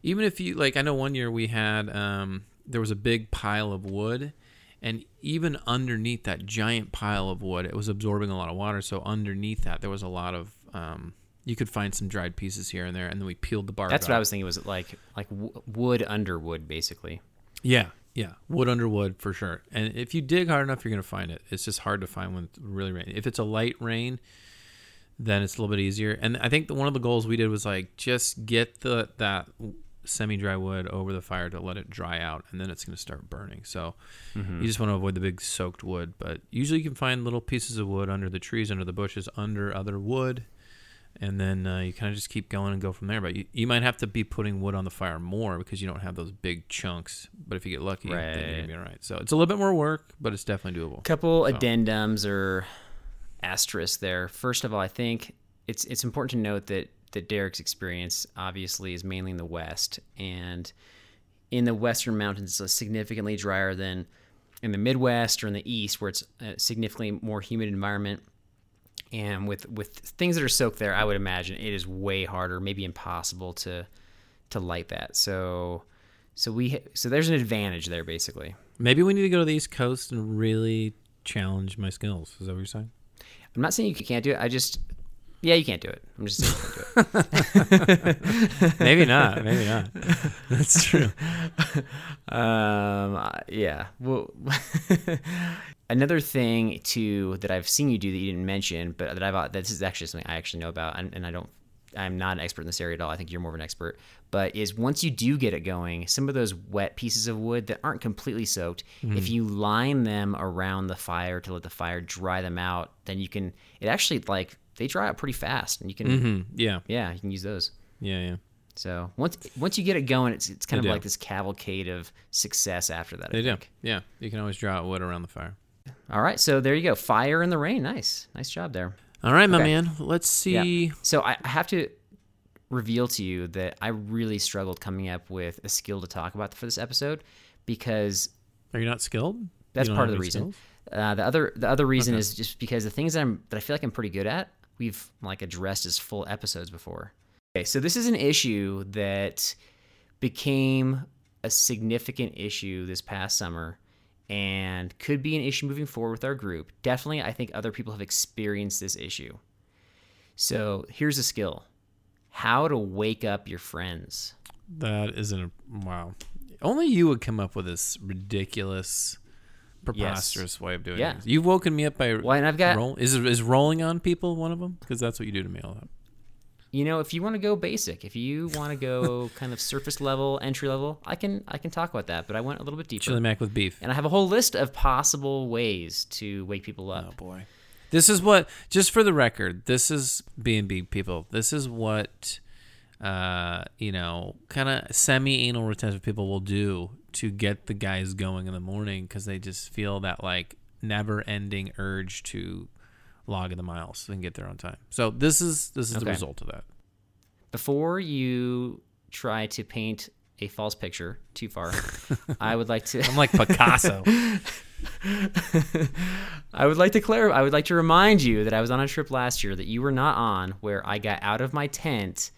even if you like, I know one year we had um, there was a big pile of wood, and even underneath that giant pile of wood, it was absorbing a lot of water. So underneath that, there was a lot of um, you could find some dried pieces here and there, and then we peeled the bark. That's what I was thinking. Was like like wood under wood, basically. Yeah, yeah, wood under wood for sure. And if you dig hard enough, you're gonna find it. It's just hard to find when it's really rain. If it's a light rain, then it's a little bit easier. And I think that one of the goals we did was like just get the that semi-dry wood over the fire to let it dry out, and then it's gonna start burning. So mm-hmm. you just want to avoid the big soaked wood. But usually you can find little pieces of wood under the trees, under the bushes, under other wood. And then uh, you kind of just keep going and go from there. But you, you might have to be putting wood on the fire more because you don't have those big chunks. But if you get lucky, then you're Right. be all right. So it's a little bit more work, but it's definitely doable. couple addendums or asterisks there. First of all, I think it's it's important to note that that Derek's experience obviously is mainly in the West, and in the Western mountains, it's significantly drier than in the Midwest or in the East, where it's a significantly more humid environment. And with with things that are soaked there, I would imagine it is way harder, maybe impossible to to light that. So so we so there's an advantage there basically. Maybe we need to go to the East Coast and really challenge my skills. Is that what you're saying? I'm not saying you can't do it. I just Yeah, you can't do it. I'm just saying you can't do it. (laughs) maybe not. Maybe not. (laughs) That's true. Um, uh, yeah. Well, (laughs) another thing too that I've seen you do that you didn't mention, but that I've this is actually something I actually know about, and, and I don't. I'm not an expert in this area at all. I think you're more of an expert. But is once you do get it going, some of those wet pieces of wood that aren't completely soaked, if you line them around the fire to let the fire dry them out, then you can. It actually like they dry out pretty fast, and you can. hmm Yeah. Yeah, you can use those. Yeah. Yeah. So once once you get it going, it's it's kind They of do. like this cavalcade of success after that. I They do. think. Yeah. You can always draw out wood around the fire. All right, so there you go. Fire in the rain. Nice, nice job there. All right, my Okay. man. Let's see. So I, I have to reveal to you that I really struggled coming up with a skill to talk about for this episode because Are you not skilled? That's part of the reason. Uh, the other the other reason is just because the things that I'm that I feel like I'm pretty good at, we've like addressed as full episodes before. Okay, so this is an issue that became a significant issue this past summer and could be an issue moving forward with our group. Definitely, I think other people have experienced this issue. So here's a skill how to wake up your friends. That isn't a wow. Only you would come up with this ridiculous, preposterous way of doing Yeah. it. You've woken me up by Well, and I've got- roll. Is is rolling on people one of them? Because that's what you do to me all the time. you know if you want to go basic if you want to go (laughs) kind of surface level entry level i can i can talk about that but i went a little bit deeper Chili mac with beef. and i have a whole list of possible ways to wake people up Oh boy. This is what just for the record, this is B and B people. This is what uh, you know, kind of semi-anal retentive people will do to get the guys going in the morning cuz they just feel that like never-ending urge to log in the miles and get there on time. So this is this is the result of that. before you try to paint a false picture too far (laughs) i would like to I'm like Picasso. (laughs) I would like to clarify. I would like to remind you that I was on a trip last year that you were not on, where I got out of my tent.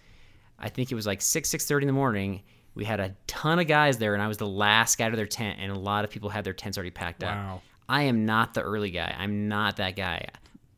I think it was like six six thirty in the morning. We had a ton of guys there, and I was the last guy to their tent, and a lot of people had their tents already packed Wow. up. I am not the early guy. I'm not that guy.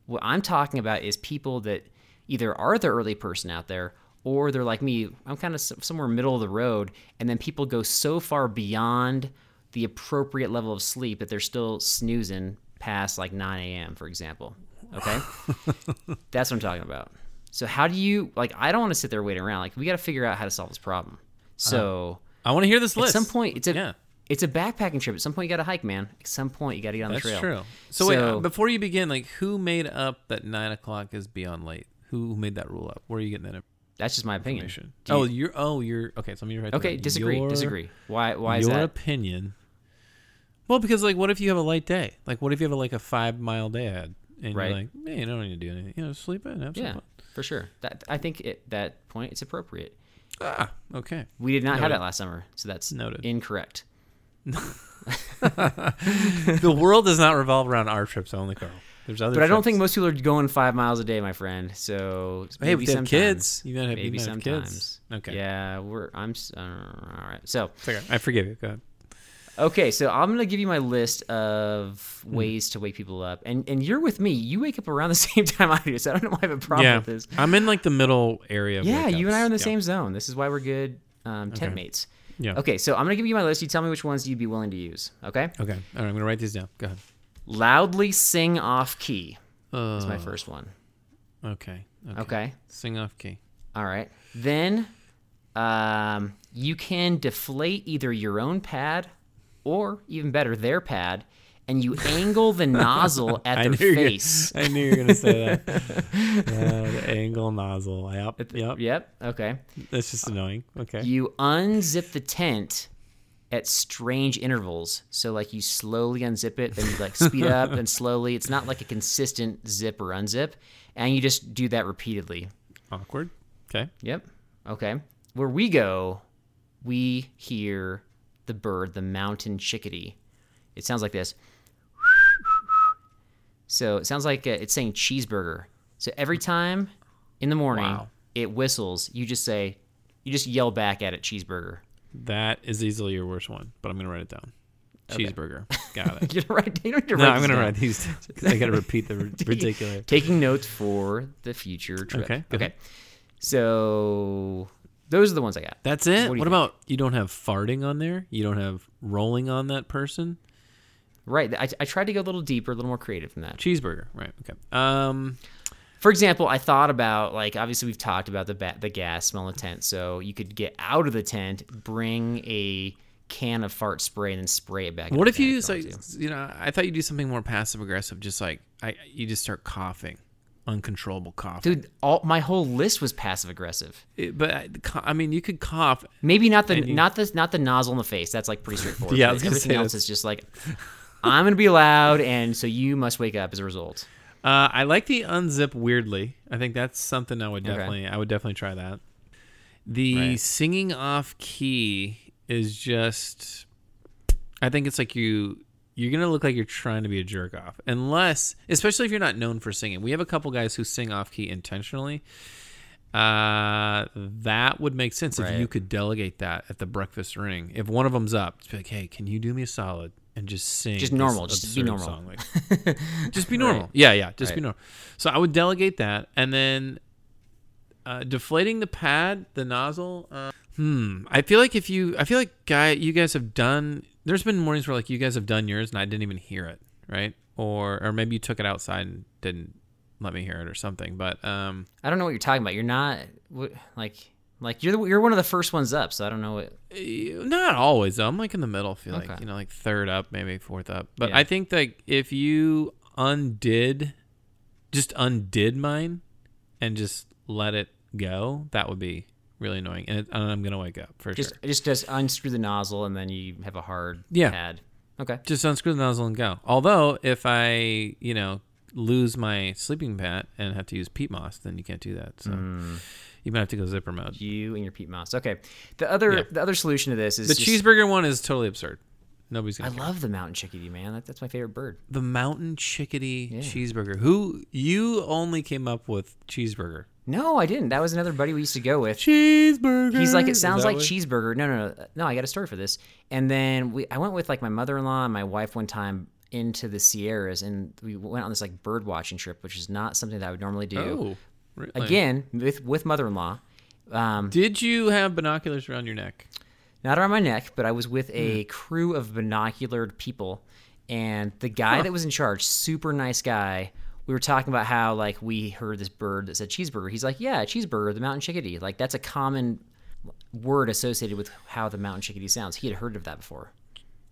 What I'm talking about is people that either are the early person out there or they're like me. I'm kind of somewhere middle of the road, and then people go so far beyond the appropriate level of sleep that they're still snoozing past like 9 a.m. for example. Okay, (laughs) that's what I'm talking about. So how do you like? I don't want to sit there waiting around. Like we got to figure out how to solve this problem. So I want to hear this list. at some point, it's a yeah. it's a backpacking trip. At some point, you got to hike, man. At some point, you got to get on That's the trail. That's true. So, wait, uh, before you begin, like, who made up that nine o'clock is beyond late? Who made that rule up? Where are you getting that that's just my opinion. you- oh, you're. Oh, you're. Okay, so let me write. okay. down. Disagree. Your- disagree. Why? Why is your that? opinion. Well, because like, what if you have a light day? Like, what if you have a, like a five mile day ahead, and Right. you're like, man, you don't need to do anything. You know, sleep in, have some yeah, fun. for sure. That I think at that point it's appropriate. Ah, okay. We did not have Noted. that last summer, so that's Noted. incorrect. (laughs) the world does not revolve around our trips only, Carl. There's other. But I don't trips. think most people are going five miles a day, my friend. So Hey, maybe have sometimes. kids, you might have- you maybe might have kids. Okay. Yeah, we're I'm uh, all right. So okay. I forgive you. Go ahead. Okay, so I'm gonna give you my list of Hmm. ways to wake people up, and and you're with me. You wake up around the (laughs) same time I do, so I don't know why I have a problem yeah, with this. I'm in like the middle area. Of Yeah, you and I are in the wake-ups. same zone. This is why we're good um, tent mates. Yeah. Okay, so I'm gonna give you my list. You tell me which ones you'd be willing to use. Okay. Okay. All right. I'm gonna write these down. Go ahead. Loudly sing off key Uh, is my first one. Okay. Okay. Okay. Sing off key. All right. Then um, you can deflate either your own pad or even better, their pad, and you angle the nozzle (laughs) at their knew you were gonna- face. (laughs) I knew you were gonna say that. (laughs) Uh, the angle nozzle. Yep. Yep. Yep. Okay. That's just annoying. Okay. You unzip the tent at strange intervals. So like you slowly unzip it, then you like speed up and slowly. It's not like a consistent zip or unzip, and you just do that repeatedly. Awkward. Okay. Yep. Okay. Where we go, we hear the bird, the mountain chickadee. It sounds like this. So it sounds like uh, it's saying cheeseburger. So every time in the morning Wow. it whistles, you just say, you just yell back at it, cheeseburger. That is easily your worst one, but I'm gonna write it down. Cheeseburger. (laughs) Got it. Gonna write. You don't no, I'm gonna down. write these. down I gotta repeat the (laughs) ridiculous. Taking notes for the future trip. Okay, Okay. So those are the ones I got. That's it. What What, about you don't have farting on there? You don't have rolling on that person? Right. I, I tried to go a little deeper, a little more creative than that. Cheeseburger, right? Okay. Um, For example, I thought about like obviously we've talked about the ba- the gas smell in the tent, so you could get out of the tent, bring a can of fart spray, and then spray it back. what if you use like you know? I thought you'd do something more passive aggressive, just like I you just start coughing, uncontrollable cough. Dude, all my whole list was passive aggressive. But I, I mean, you could cough. Maybe not the you- not the not the nozzle in the face. That's like pretty straightforward. Yeah, I was gonna everything say else is just like I'm gonna be loud, and so you must wake up as a result. Uh, I like the unzip weirdly. I think that's something I would definitely I would definitely try that. The Right. singing off key is just I think it's like you you're gonna look like you're trying to be a jerk off. Unless especially if you're not known for singing. We have a couple guys who sing off key intentionally. Uh that would make sense if you could delegate that at the breakfast ring. If one of them's up, just be like, "Hey, can you do me a solid and just sing Just normal, just be normal." song?" Like, (laughs) just be normal. Yeah, yeah, just be normal. So I would delegate that, and then uh, deflating the pad, the nozzle. Uh, hmm. I feel like if you, I feel like guy, you guys have done. There's been mornings where like you guys have done yours, and I didn't even hear it, right? Or or maybe you took it outside and didn't let me hear it or something. But um, I don't know what you're talking about. You're not like like you're the, you're one of the first ones up, so I don't know what. eh, not always though. I'm like in the middle. I feel like you know, like third up, maybe fourth up. But Yeah. I think like if you undid, just undid mine, and just let it go, that would be really annoying. And, it, and I'm gonna wake up for Just sure. just just unscrew the nozzle, and then you have a hard Yeah. pad. Okay. Just unscrew the nozzle and go. Although if I, you know, lose my sleeping pad and have to use peat moss, then you can't do that. So Mm. you might have to go zipper mode. You and your peat moss. Okay. The other Yeah. the other solution to this is The just- cheeseburger one is totally absurd. Nobody's I gonna. care. love the mountain chickadee, man. That, that's my favorite bird. the mountain chickadee cheeseburger. Who you only came up with cheeseburger? No, I didn't. That was another buddy we used to go with. Cheeseburger. He's like, it sounds like cheeseburger. No, no, no, no. I got a story for this. And then we, I went with like my mother-in-law and my wife one time into the Sierras, and we went on this like bird watching trip, which is not something that I would normally do. Oh, really? Again, with with mother-in-law, um, Did you have binoculars around your neck? not around my neck, but I was with a Hmm. crew of binoculared people, and the guy that was in charge, super nice guy. We were talking about how like we heard this bird that said cheeseburger. He's like, yeah, cheeseburger, the mountain chickadee. Like that's a common word associated with how the mountain chickadee sounds. He had heard of that before.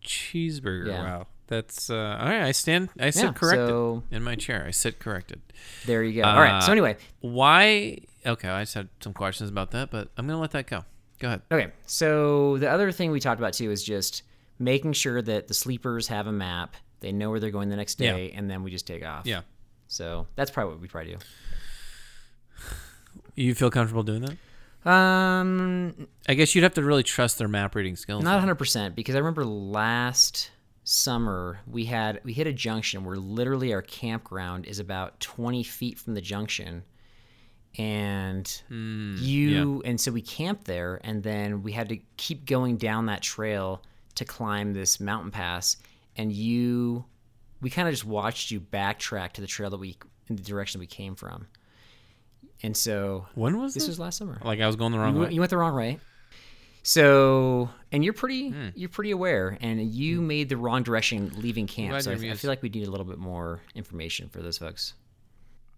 Cheeseburger. Yeah. Wow. That's uh, all right. I stand. I sit Yeah, corrected so- in my chair. I sit corrected. There you go. All right. So Uh, anyway, Why? Okay, I just had some questions about that, but I'm gonna let that go. Go ahead. okay. So the other thing we talked about too is just making sure that the sleepers have a map. They know where they're going the next Yeah. day, and then we just take off. Yeah. So that's probably what we try to do. You feel comfortable doing that? Um, I guess you'd have to really trust their map reading skills. Not 100% because I remember last summer we had we hit a junction where literally our campground is about 20 feet from the junction and you and so we camped there and then we had to keep going down that trail to climb this mountain pass and you we kind of just watched you backtrack to the trail that we in the direction we came from and so When was this this? was last summer like I was going the wrong you way. you went the wrong way. So, and you're pretty, Hmm. you're pretty aware, and you made the wrong direction leaving camp. So I, I feel like we need a little bit more information for those folks.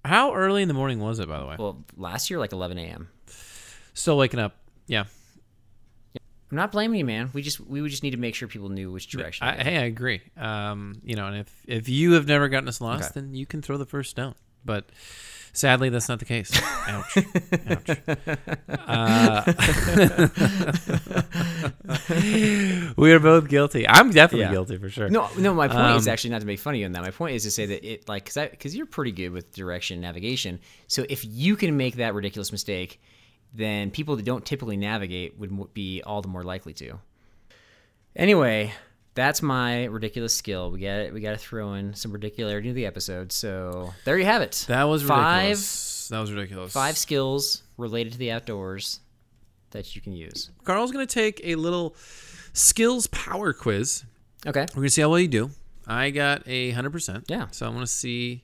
How early in the morning was it, by the way? Well, last year, like 11 a.m. Still waking up. Yeah. I'm not blaming you, man. We just, we would just need to make sure people knew which direction. I, hey, I agree. Um, you know, and if if you have never gotten us lost, Okay. then you can throw the first stone. But sadly, that's not the case. Ouch. Ouch. Uh, (laughs) we are both guilty. I'm definitely Yeah. guilty for sure. No, no. My point is Um, actually not to make fun of you on that. My point is to say that it, like, because because you're pretty good with direction and navigation. So if you can make that ridiculous mistake, then people that don't typically navigate would be all the more likely to. Anyway, that's my ridiculous skill. We got it. We got to throw in some ridicularity into the episode. So there you have it. That was five ridiculous. That was ridiculous. five skills related to the outdoors that you can use. Carl's going to take a little skills power quiz. Okay. We're going to see how well you do. I got a hundred percent. Yeah. So I want to see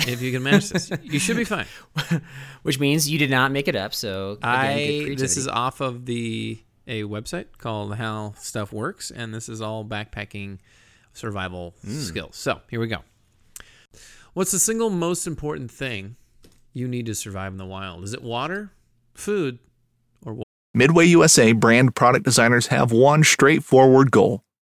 if you can manage this. You should be fine. (laughs) Which means you did not make it up. So again, good I this is off of the a website called How Stuff Works, and this is all backpacking survival Hmm. skills. So here we go. What's the single most important thing you need to survive in the wild? Is it water, food, or what? Midway USA brand product designers have one straightforward goal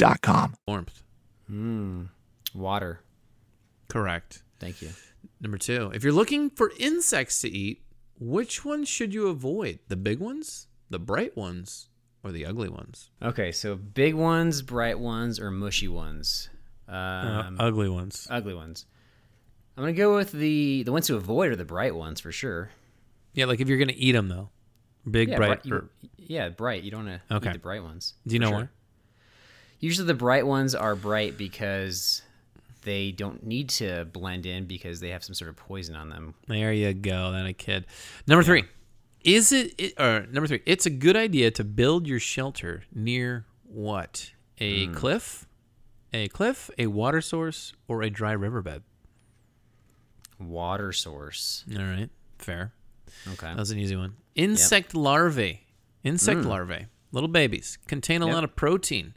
MidwayUSA.com. Warmth. Mm, water. Correct. Thank you. Number two, if you're looking for insects to eat, which ones should you avoid? The big ones, the bright ones, or the ugly ones? Okay, so big ones, bright ones, or mushy ones. Um, ugly ones. ugly ones. I'm gonna go with the the ones to avoid are the bright ones for sure. Yeah, like if you're gonna eat them though, big Yeah, bright. you- or- yeah, bright. You don't want to Okay. eat the bright ones. do you know sure. why? Usually the bright ones are bright because they don't need to blend in because they have some sort of poison on them. There you go. Then a kid. Number three, is it, it? Or number three, it's a good idea to build your shelter near what? A Hmm. cliff, a cliff, a water source, or a dry riverbed. Water source. All right, fair. Okay. That was an easy one. Insect larvae. Insect larvae, little babies, contain a. Yep. lot of protein.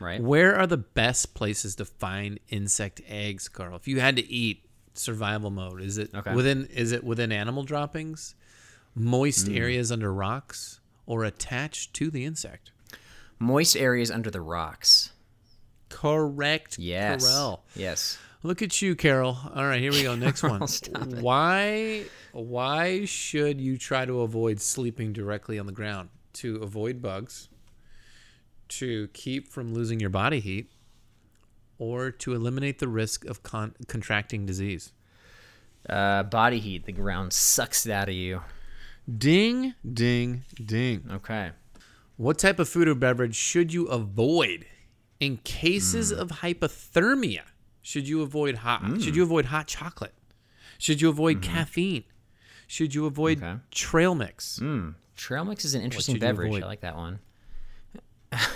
Right. Where are the best places to find insect eggs, Carl? If you had to eat survival mode, is it Okay. within is it within animal droppings, moist Hmm. areas under rocks, or attached to the insect? Moist areas under the rocks. Correct. Yes. Carell. Yes. Look at you, Carol. All right, here we go. (laughs) Next one. Why why should you try to avoid sleeping directly on the ground? To avoid bugs, to keep from losing your body heat, or to eliminate the risk of con- contracting disease. Uh, body heat. The ground sucks it out of you. Ding, ding, ding. Okay. What type of food or beverage should you avoid in cases Hmm. of hypothermia? Should you avoid hot? Should you avoid hot chocolate? Should you avoid caffeine? Should you avoid Mm-hmm. Okay. trail mix? Trail mix is an interesting beverage. I like that one.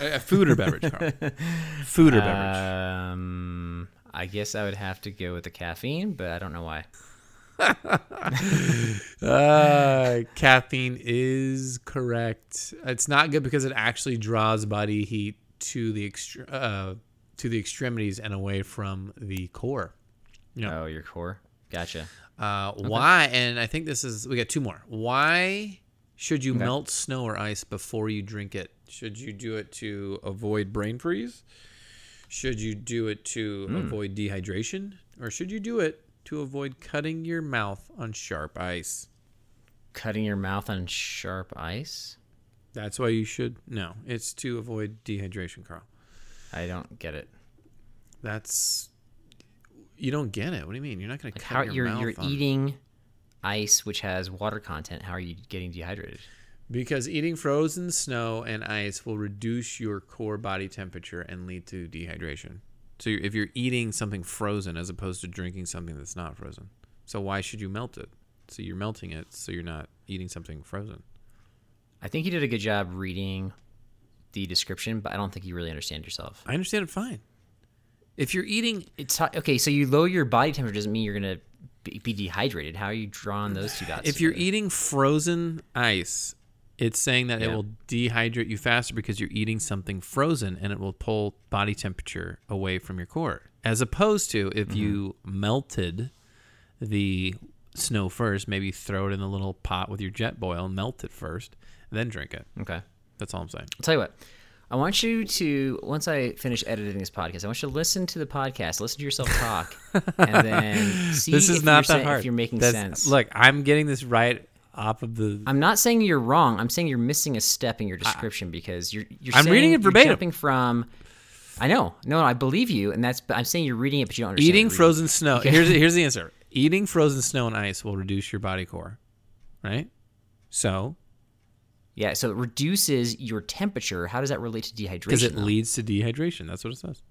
A food or beverage, Carl? (laughs) food or beverage? Um, I guess I would have to go with the caffeine, but I don't know why. (laughs) Uh, caffeine is correct. It's not good because it actually draws body heat to the extre- uh, to the extremities and away from the core. Yeah. Oh, your core. Gotcha. Uh, Why? And I think this is we got two more. Why should you melt snow or ice before you drink it? Should you do it to avoid brain freeze? Should you do it to hmm. avoid dehydration, or should you do it to avoid cutting your mouth on sharp ice? Cutting your mouth on sharp ice. That's why you should. No, it's to avoid dehydration, Carl. I don't get it. That's you don't get it. What do you mean? You're not going to cut how your you're mouth you're on- eating ice which has water content. How are you getting dehydrated? Because eating frozen snow and ice will reduce your core body temperature and lead to dehydration. So if you're eating something frozen as opposed to drinking something that's not frozen, so why should you melt it? So you're melting it, so you're not eating something frozen. I think you did a good job reading the description, but I don't think you really understand yourself. I understand it fine. If you're eating, It's hot- okay. So you lower your body temperature doesn't mean you're gonna be, be dehydrated. How are you drawing those two dots? if you're eating frozen ice, it's saying that it will dehydrate you faster because you're eating something frozen and it will pull body temperature away from your core. As opposed to if mm-hmm. you melted the snow first, maybe throw it in a little pot with your Jetboil, melt it first, then drink it. okay. That's all I'm saying. I'll tell you what. I want you to once I finish editing this podcast, I want you to listen to the podcast, listen to yourself talk, and then (laughs) see this is if not you're that saying- hard. if you're making That's- sense. Look, I'm getting this right off of the. I'm not saying you're wrong. I'm saying you're missing a step in your description because you're you're I'm reading it verbatim. jumping from I know. No, I believe you and that's I'm saying you're reading it but you don't understand. Eating frozen snow. Here's here's the (laughs) answer. Eating frozen snow and ice will reduce your body core, right? So, Yeah, so it reduces your temperature. How does that relate to dehydration? because it though? leads to dehydration. That's what it says.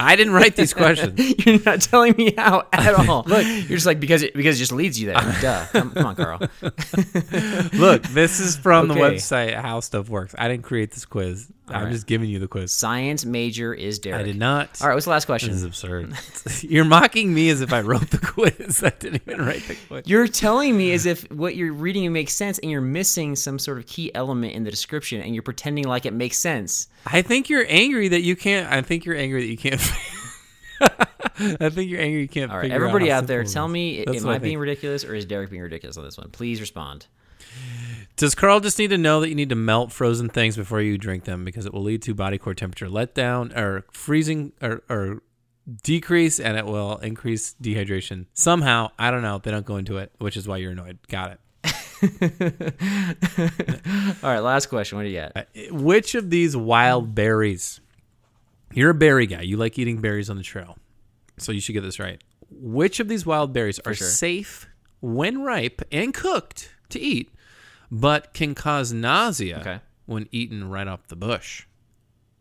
I didn't write these questions. (laughs) You're not telling me how at (laughs) all. Look, you're just like because it because it just leads you there. (laughs) Duh. Come, come on, Carl. Look, this is from the website How Stuff Works. I didn't create this quiz. I'm right. just giving you the quiz. Science major is Derek. I did not. All right, what's the last question? This is absurd. You're mocking me as if I wrote the quiz. I didn't even write the quiz. You're telling me as if what you're reading makes sense, and you're missing some sort of key element in the description, and you're pretending like it makes sense. I think you're angry that you can't. I think you're angry that you can't. (laughs) I think you're angry you can't. All right, everybody how out there, tell me, That's am I I being ridiculous or is Derek being ridiculous on this one? Please respond. Does Carl just need to know that you need to melt frozen things before you drink them because it will lead to body core temperature letdown or freezing or, or decrease and it will increase dehydration somehow? I don't know. They don't go into it, which is why you're annoyed. Got it. (laughs) All right, last question. What do you got? Uh, Which of these wild berries? You're a berry guy. You like eating berries on the trail. So you should get this right. Which of these wild berries are sure. safe when ripe and cooked to eat, but can cause nausea Okay. when eaten right off the bush?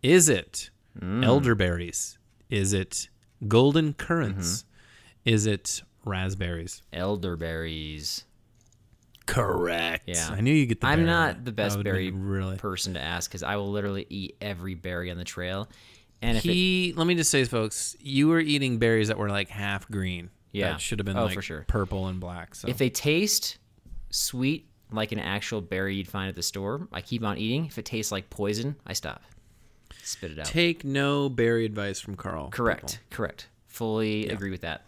Is it Mm. elderberries? Is it golden currants? Mm-hmm. Is it raspberries? Elderberries. Correct. Yeah. I knew you get the I'm not the best berry really person to ask because I will literally eat every berry on the trail. And if it, he let me just say folks you were eating berries that were like half green Yeah. should have been Oh, like for sure. purple and black so if they taste sweet like an actual berry you'd find at the store, I keep on eating. If it tastes like poison, I stop. Spit it out. take no berry advice from carl Correct. Correct. Fully agree with that.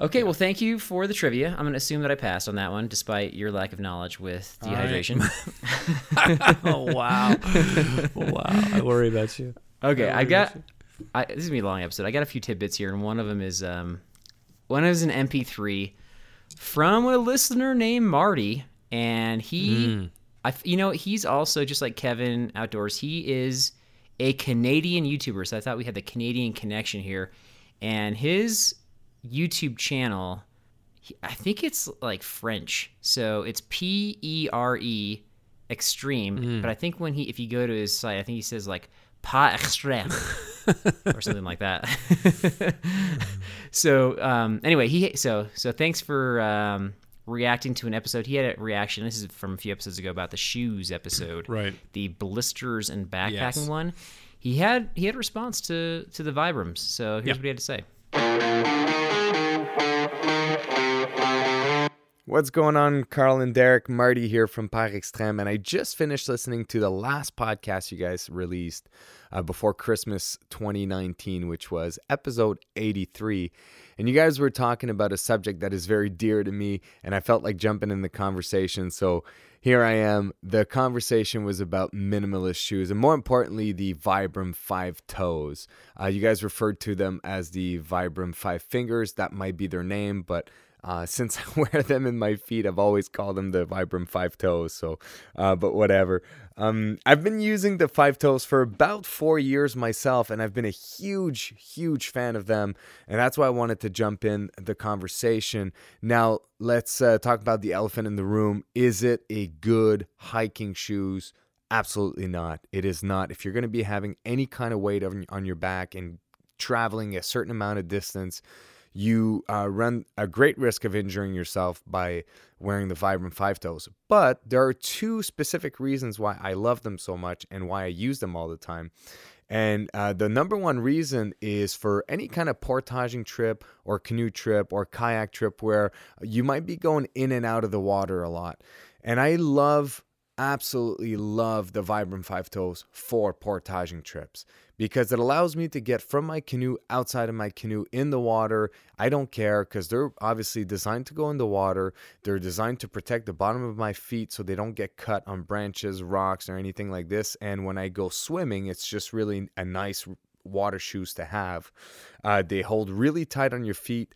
Okay, well, thank you for the trivia. I'm going to assume that I passed on that one, despite your lack of knowledge with dehydration. (laughs) people. oh wow (laughs) wow i worry about you okay, I got. I, this is gonna be a long episode. I got a few tidbits here, and one of them is um, one is an MP3 from a listener named Marty, and he, I, f- you know, he's also just like Kevin Outdoors. He is a Canadian YouTuber, so I thought we had the Canadian connection here, and his YouTube channel. he- I think it's like French, so it's P E R E extreme. But I think when he, if you go to his site, I think he says like pas extreme or something like that. (laughs) so um, anyway, he so so thanks for um, reacting to an episode. He had a reaction. This is from a few episodes ago about the shoes episode, Right. The blisters and backpacking Yes. one. He had he had a response to to the Vibrams. So here's Yeah. what he had to say. What's going on, Carl and Derek? Marty here from Par Extreme, and I just finished listening to the last podcast you guys released uh, before Christmas 2019, which was episode 83. And you guys were talking about a subject that is very dear to me, and I felt like jumping in the conversation. So here I am. The conversation was about minimalist shoes, and more importantly, the Vibram Five Toes. Uh, you guys referred to them as the Vibram Five Fingers. That might be their name, but uh, (laughs) since I wear them in my feet, I've always called them the Vibram Five Toes. So, uh, but whatever. Um, I've been using the Five Toes for about four years myself, and I've been a huge, huge fan of them. And that's why I wanted to jump in the conversation. Now, let's uh, talk about the elephant in the room. Is it a good hiking shoes? Absolutely not. It is not. If you're going to be having any kind of weight on, on your back and traveling a certain amount of distance, you uh, run a great risk of injuring yourself by wearing the Vibram Five Toes. But there are two specific reasons why I love them so much and why I use them all the time. And uh, the number one reason is for any kind of portaging trip or canoe trip or kayak trip where you might be going in and out of the water a lot. And I love absolutely love the Vibram Five Toes for portaging trips because it allows me to get from my canoe outside of my canoe in the water. I don't care because they're obviously designed to go in the water. They're designed to protect the bottom of my feet so they don't get cut on branches, rocks, or anything like this. And when I go swimming, it's just really a nice water shoes to have. Uh, they hold really tight on your feet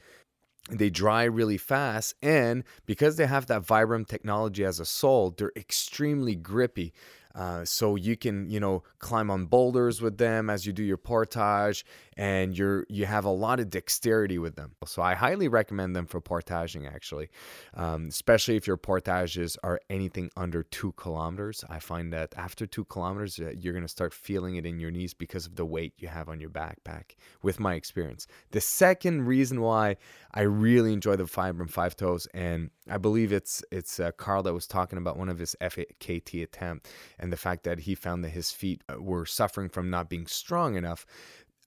they dry really fast and because they have that vibram technology as a sole they're extremely grippy uh, so you can you know climb on boulders with them as you do your portage and you're you have a lot of dexterity with them. So i highly recommend them for portaging actually um, especially if your portages are anything under two kilometers. I find that after two kilometers uh, you're going to start feeling it in your knees because of the weight you have on your backpack with my experience. The second reason why i really enjoy the vibram five toes and i believe it's it's uh, carl that was talking about one of his fkt attempt and the fact that he found that his feet uh, were suffering from not being strong enough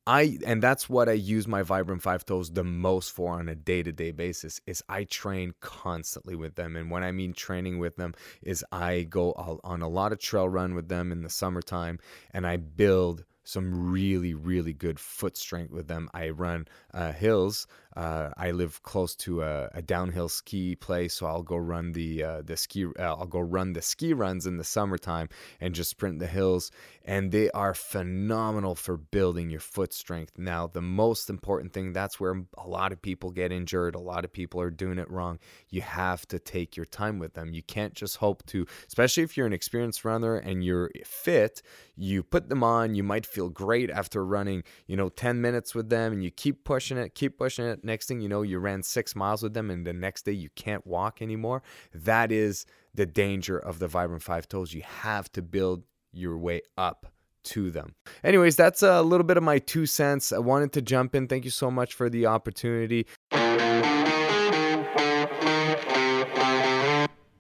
I and that's what I use my Vibram Five Toes the most for on a day-to-day basis is I train constantly with them. And when I mean training with them is I go on a lot of trail run with them in the summertime and I build some really really good foot strength with them. I run uh, hills uh, I live close to a, a, downhill ski place, so I'll go run the uh, the ski. Uh, I'll go run the ski runs in the summertime and just sprint the hills, and they are phenomenal for building your foot strength. Now, the most important thing that's where a lot of people get injured. A lot of people are doing it wrong. You have to take your time with them. You can't just hope to, especially if you're an experienced runner and you're fit. You put them on. You might feel great after running, you know, 10 minutes with them, and you keep pushing it, keep pushing it next thing you know, you ran six miles with them, and the next day you can't walk anymore. That is the danger of the Vibram Five Toes. You have to build your way up to them. Anyways, that's a little bit of my two cents. I wanted to jump in. Thank you so much for the opportunity.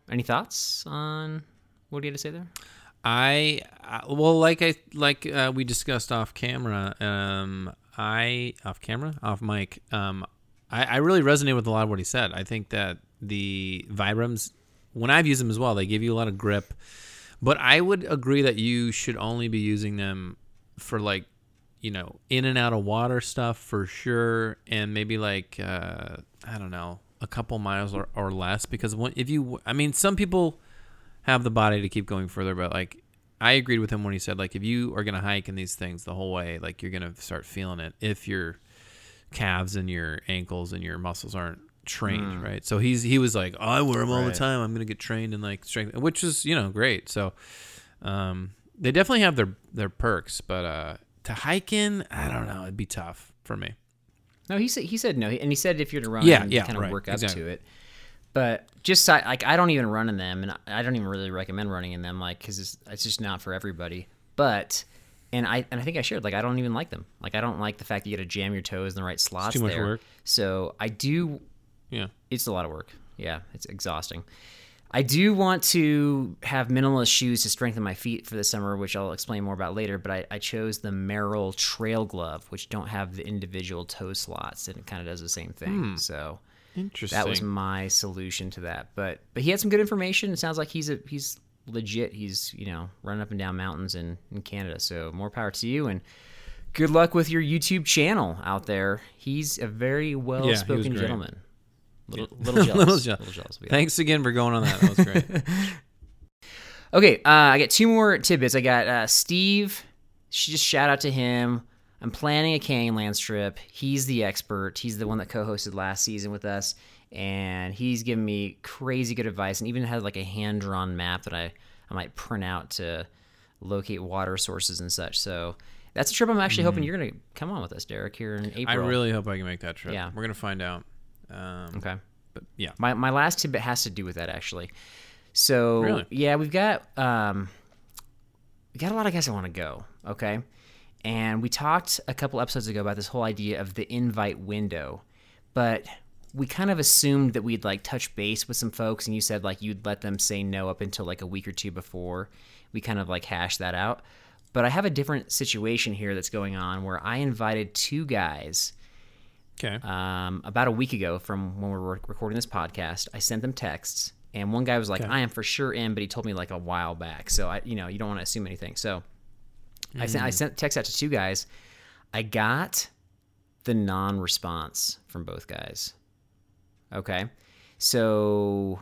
Any thoughts on what do you have to say there? I well, like I like uh, we discussed off camera. Um, I off camera, off mic. Um, I, I really resonate with a lot of what he said. I think that the Vibrams, when I've used them as well, they give you a lot of grip. But I would agree that you should only be using them for like, you know, in and out of water stuff for sure, and maybe like uh, I don't know, a couple miles or, or less. Because when, if you, I mean, some people have the body to keep going further, but like I agreed with him when he said like if you are gonna hike in these things the whole way, like you're gonna start feeling it if you're calves and your ankles and your muscles aren't trained, mm. right? So he's he was like, oh, I wear them all right. the time. I'm gonna get trained in like strength, which is you know great. So um, they definitely have their their perks, but uh, to hike in, I don't know, it'd be tough for me. No, he said he said no, and he said if you're to run, yeah, yeah, kind of right, work up exactly. to it. But just like I don't even run in them, and I don't even really recommend running in them, like because it's, it's just not for everybody. But and I and I think I shared like I don't even like them. Like I don't like the fact that you got to jam your toes in the right slots. It's too much there. work. So I do. Yeah, it's a lot of work. Yeah, it's exhausting. I do want to have minimalist shoes to strengthen my feet for the summer, which I'll explain more about later. But I, I chose the Merrell Trail Glove, which don't have the individual toe slots, and it kind of does the same thing. Hmm. So interesting. That was my solution to that. But but he had some good information. It sounds like he's a he's legit. He's you know running up and down mountains in in Canada. So more power to you and good luck with your YouTube channel out there. He's a very well spoken yeah, gentleman. (laughs) Little, little jealous. little, je- little jealous. Thanks again for going on that. That was great. (laughs) okay, uh, I got two more tidbits. I got uh, Steve. Just shout out to him. I'm planning a Canyonlands trip. He's the expert. He's the one that co-hosted last season with us and he's given me crazy good advice and even had like a hand drawn map that I, I might print out to locate water sources and such. So that's a trip I'm actually mm hoping you're going to come on with us, Derek, here in April. I really hope I can make that trip. Yeah. We're going to find out. Um, okay. But yeah. My, my last tidbit has to do with that actually. So really? yeah, we've got, um, we got a lot of guys that want to go. Okay. And we talked a couple episodes ago about this whole idea of the invite window but we kind of assumed that we'd like touch base with some folks, and you said like you'd let them say no up until like a week or two before. We kind of like hashed that out. But I have a different situation here that's going on where I invited two guys Okay. um, about a week ago from when we were recording this podcast. I sent them texts, and one guy was like, Okay. "I am for sure in," but he told me like a while back. So I, you know, you don't want to assume anything. So I sent I sent text out to two guys. I got the non-response from both guys. Okay, so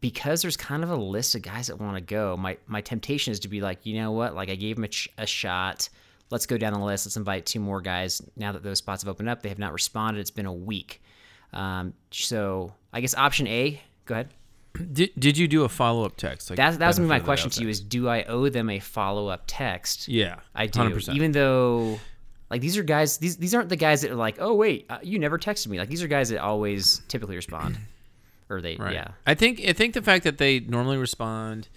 because there's kind of a list of guys that want to go, my my temptation is to be like, you know what? Like I gave them a, ch- a shot. Let's go down the list. Let's invite two more guys. Now that those spots have opened up, they have not responded. It's been a week. Um, so I guess option A. Go ahead. Did, did you do a follow up text? Like That, that was gonna be my benefit of the question to you: is do I owe them a follow up text? yeah, I do. 100%. Even though, like, these are guys. These these aren't the guys that are like, oh wait, uh, you never texted me. Like, these are guys that always typically respond, or they, Right. yeah. I think I think the fact that they normally respond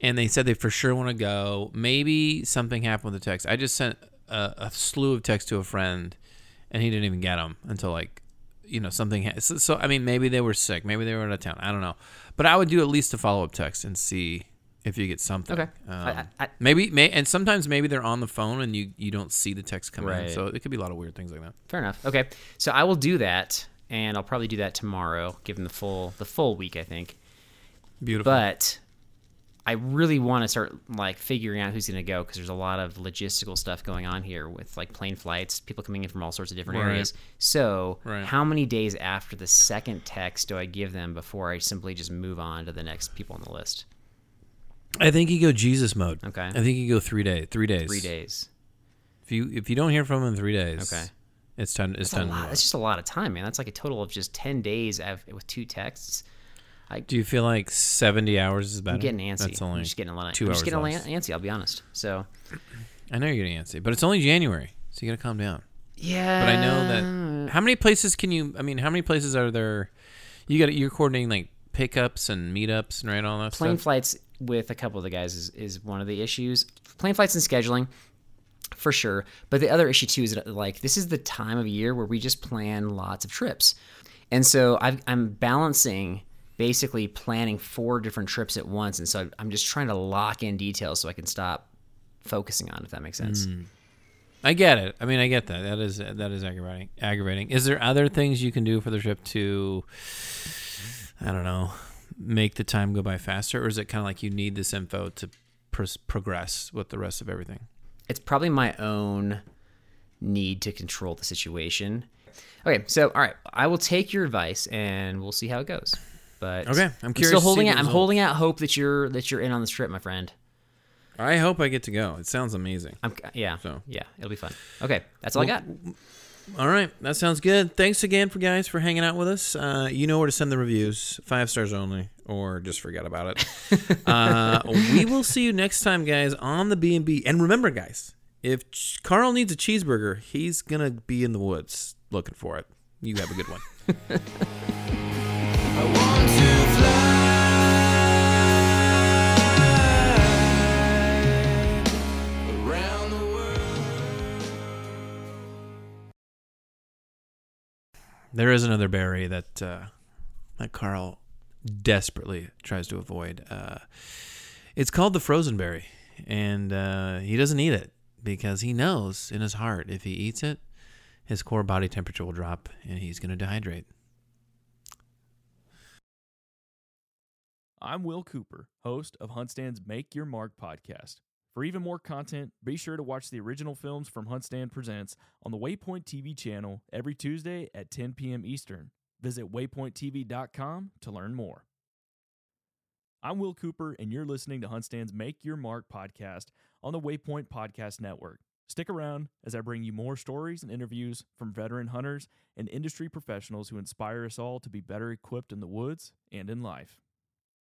and they said they for sure want to go. Maybe something happened with the text. I just sent a, a slew of texts to a friend, and he didn't even get them until like, you know, something. Ha- so, so I mean, maybe they were sick. Maybe they were out of town. I don't know. But I would do at least a follow up text and see if you get something. Okay. Um, I- I- maybe may and sometimes maybe they're on the phone and you you don't see the text come in. Right. So it could be a lot of weird things like that. Fair enough. Okay, so I will do that, and I'll probably do that tomorrow, given the full the full week, I think. Beautiful. But I really want to start like figuring out who's going to go because there's a lot of logistical stuff going on here with like plane flights, people coming in from all sorts of different Right. areas. So, Right. how many days after the second text do I give them before I simply just move on to the next people on the list? I think you go Jesus mode. Okay. I think you go three days. Three days. Three days. If you if you don't hear from him in three days, Okay. it's time. It's That's time. That's just a lot of time, man. That's like a total of just ten days with two texts. Do you feel like seventy hours is better? I'm getting antsy. That's only I'm just getting a lot. two I'm hours just getting less. antsy. I'll be honest. So I know you're getting antsy, but it's only January, so you gotta calm down. yeah. But I know that. How many places can you? I mean, how many places are there? You got you're coordinating like pickups and meetups and right all that plane stuff. flights with a couple of the guys is, is one of the issues. Plane flights and scheduling, for sure. But the other issue too is that like this is the time of year where we just plan lots of trips, and so I've, I'm balancing basically planning four different trips at once, and so I'm just trying to lock in details so I can stop focusing on. If that makes sense. Hmm. I get it. I mean, I get that. That is that is aggravating. Aggravating. Is there other things you can do for the trip to? I don't know. Make the time go by faster, or is it kind of like you need this info to pros- progress with the rest of everything? it's probably my own need to control the situation. Okay, so all right, I will take your advice and we'll see how it goes. But Okay, I'm curious still to see holding out. I'm holding out hope that you're that you're in on this trip, my friend. I hope I get to go. It sounds amazing. I'm yeah So. yeah, it'll be fun. Okay, that's all I got. All right, that sounds good. Thanks again for guys for hanging out with us. Uh, you know where to send the reviews, five stars only, or just forget about it. (laughs) uh, we will see you next time, guys, on the B and B. And remember, guys, if Ch- Carl needs a cheeseburger, he's gonna be in the woods looking for it. You have a good one. (laughs) There is another berry that uh, that Carl desperately tries to avoid. Uh, it's called the frozen berry, and uh, he doesn't eat it because he knows in his heart if he eats it, his core body temperature will drop and he's going to dehydrate. I'm Will Cooper, host of Huntstand's Make Your Mark podcast. For even more content, be sure to watch the original films from Huntstand Presents on the Waypoint TV channel every Tuesday at 10 p.m. Eastern. Visit waypointtv.com to learn more. I'm Will Cooper, and you're listening to Huntstand's Make Your Mark podcast on the Waypoint Podcast Network. Stick around as I bring you more stories and interviews from veteran hunters and industry professionals who inspire us all to be better equipped in the woods and in life.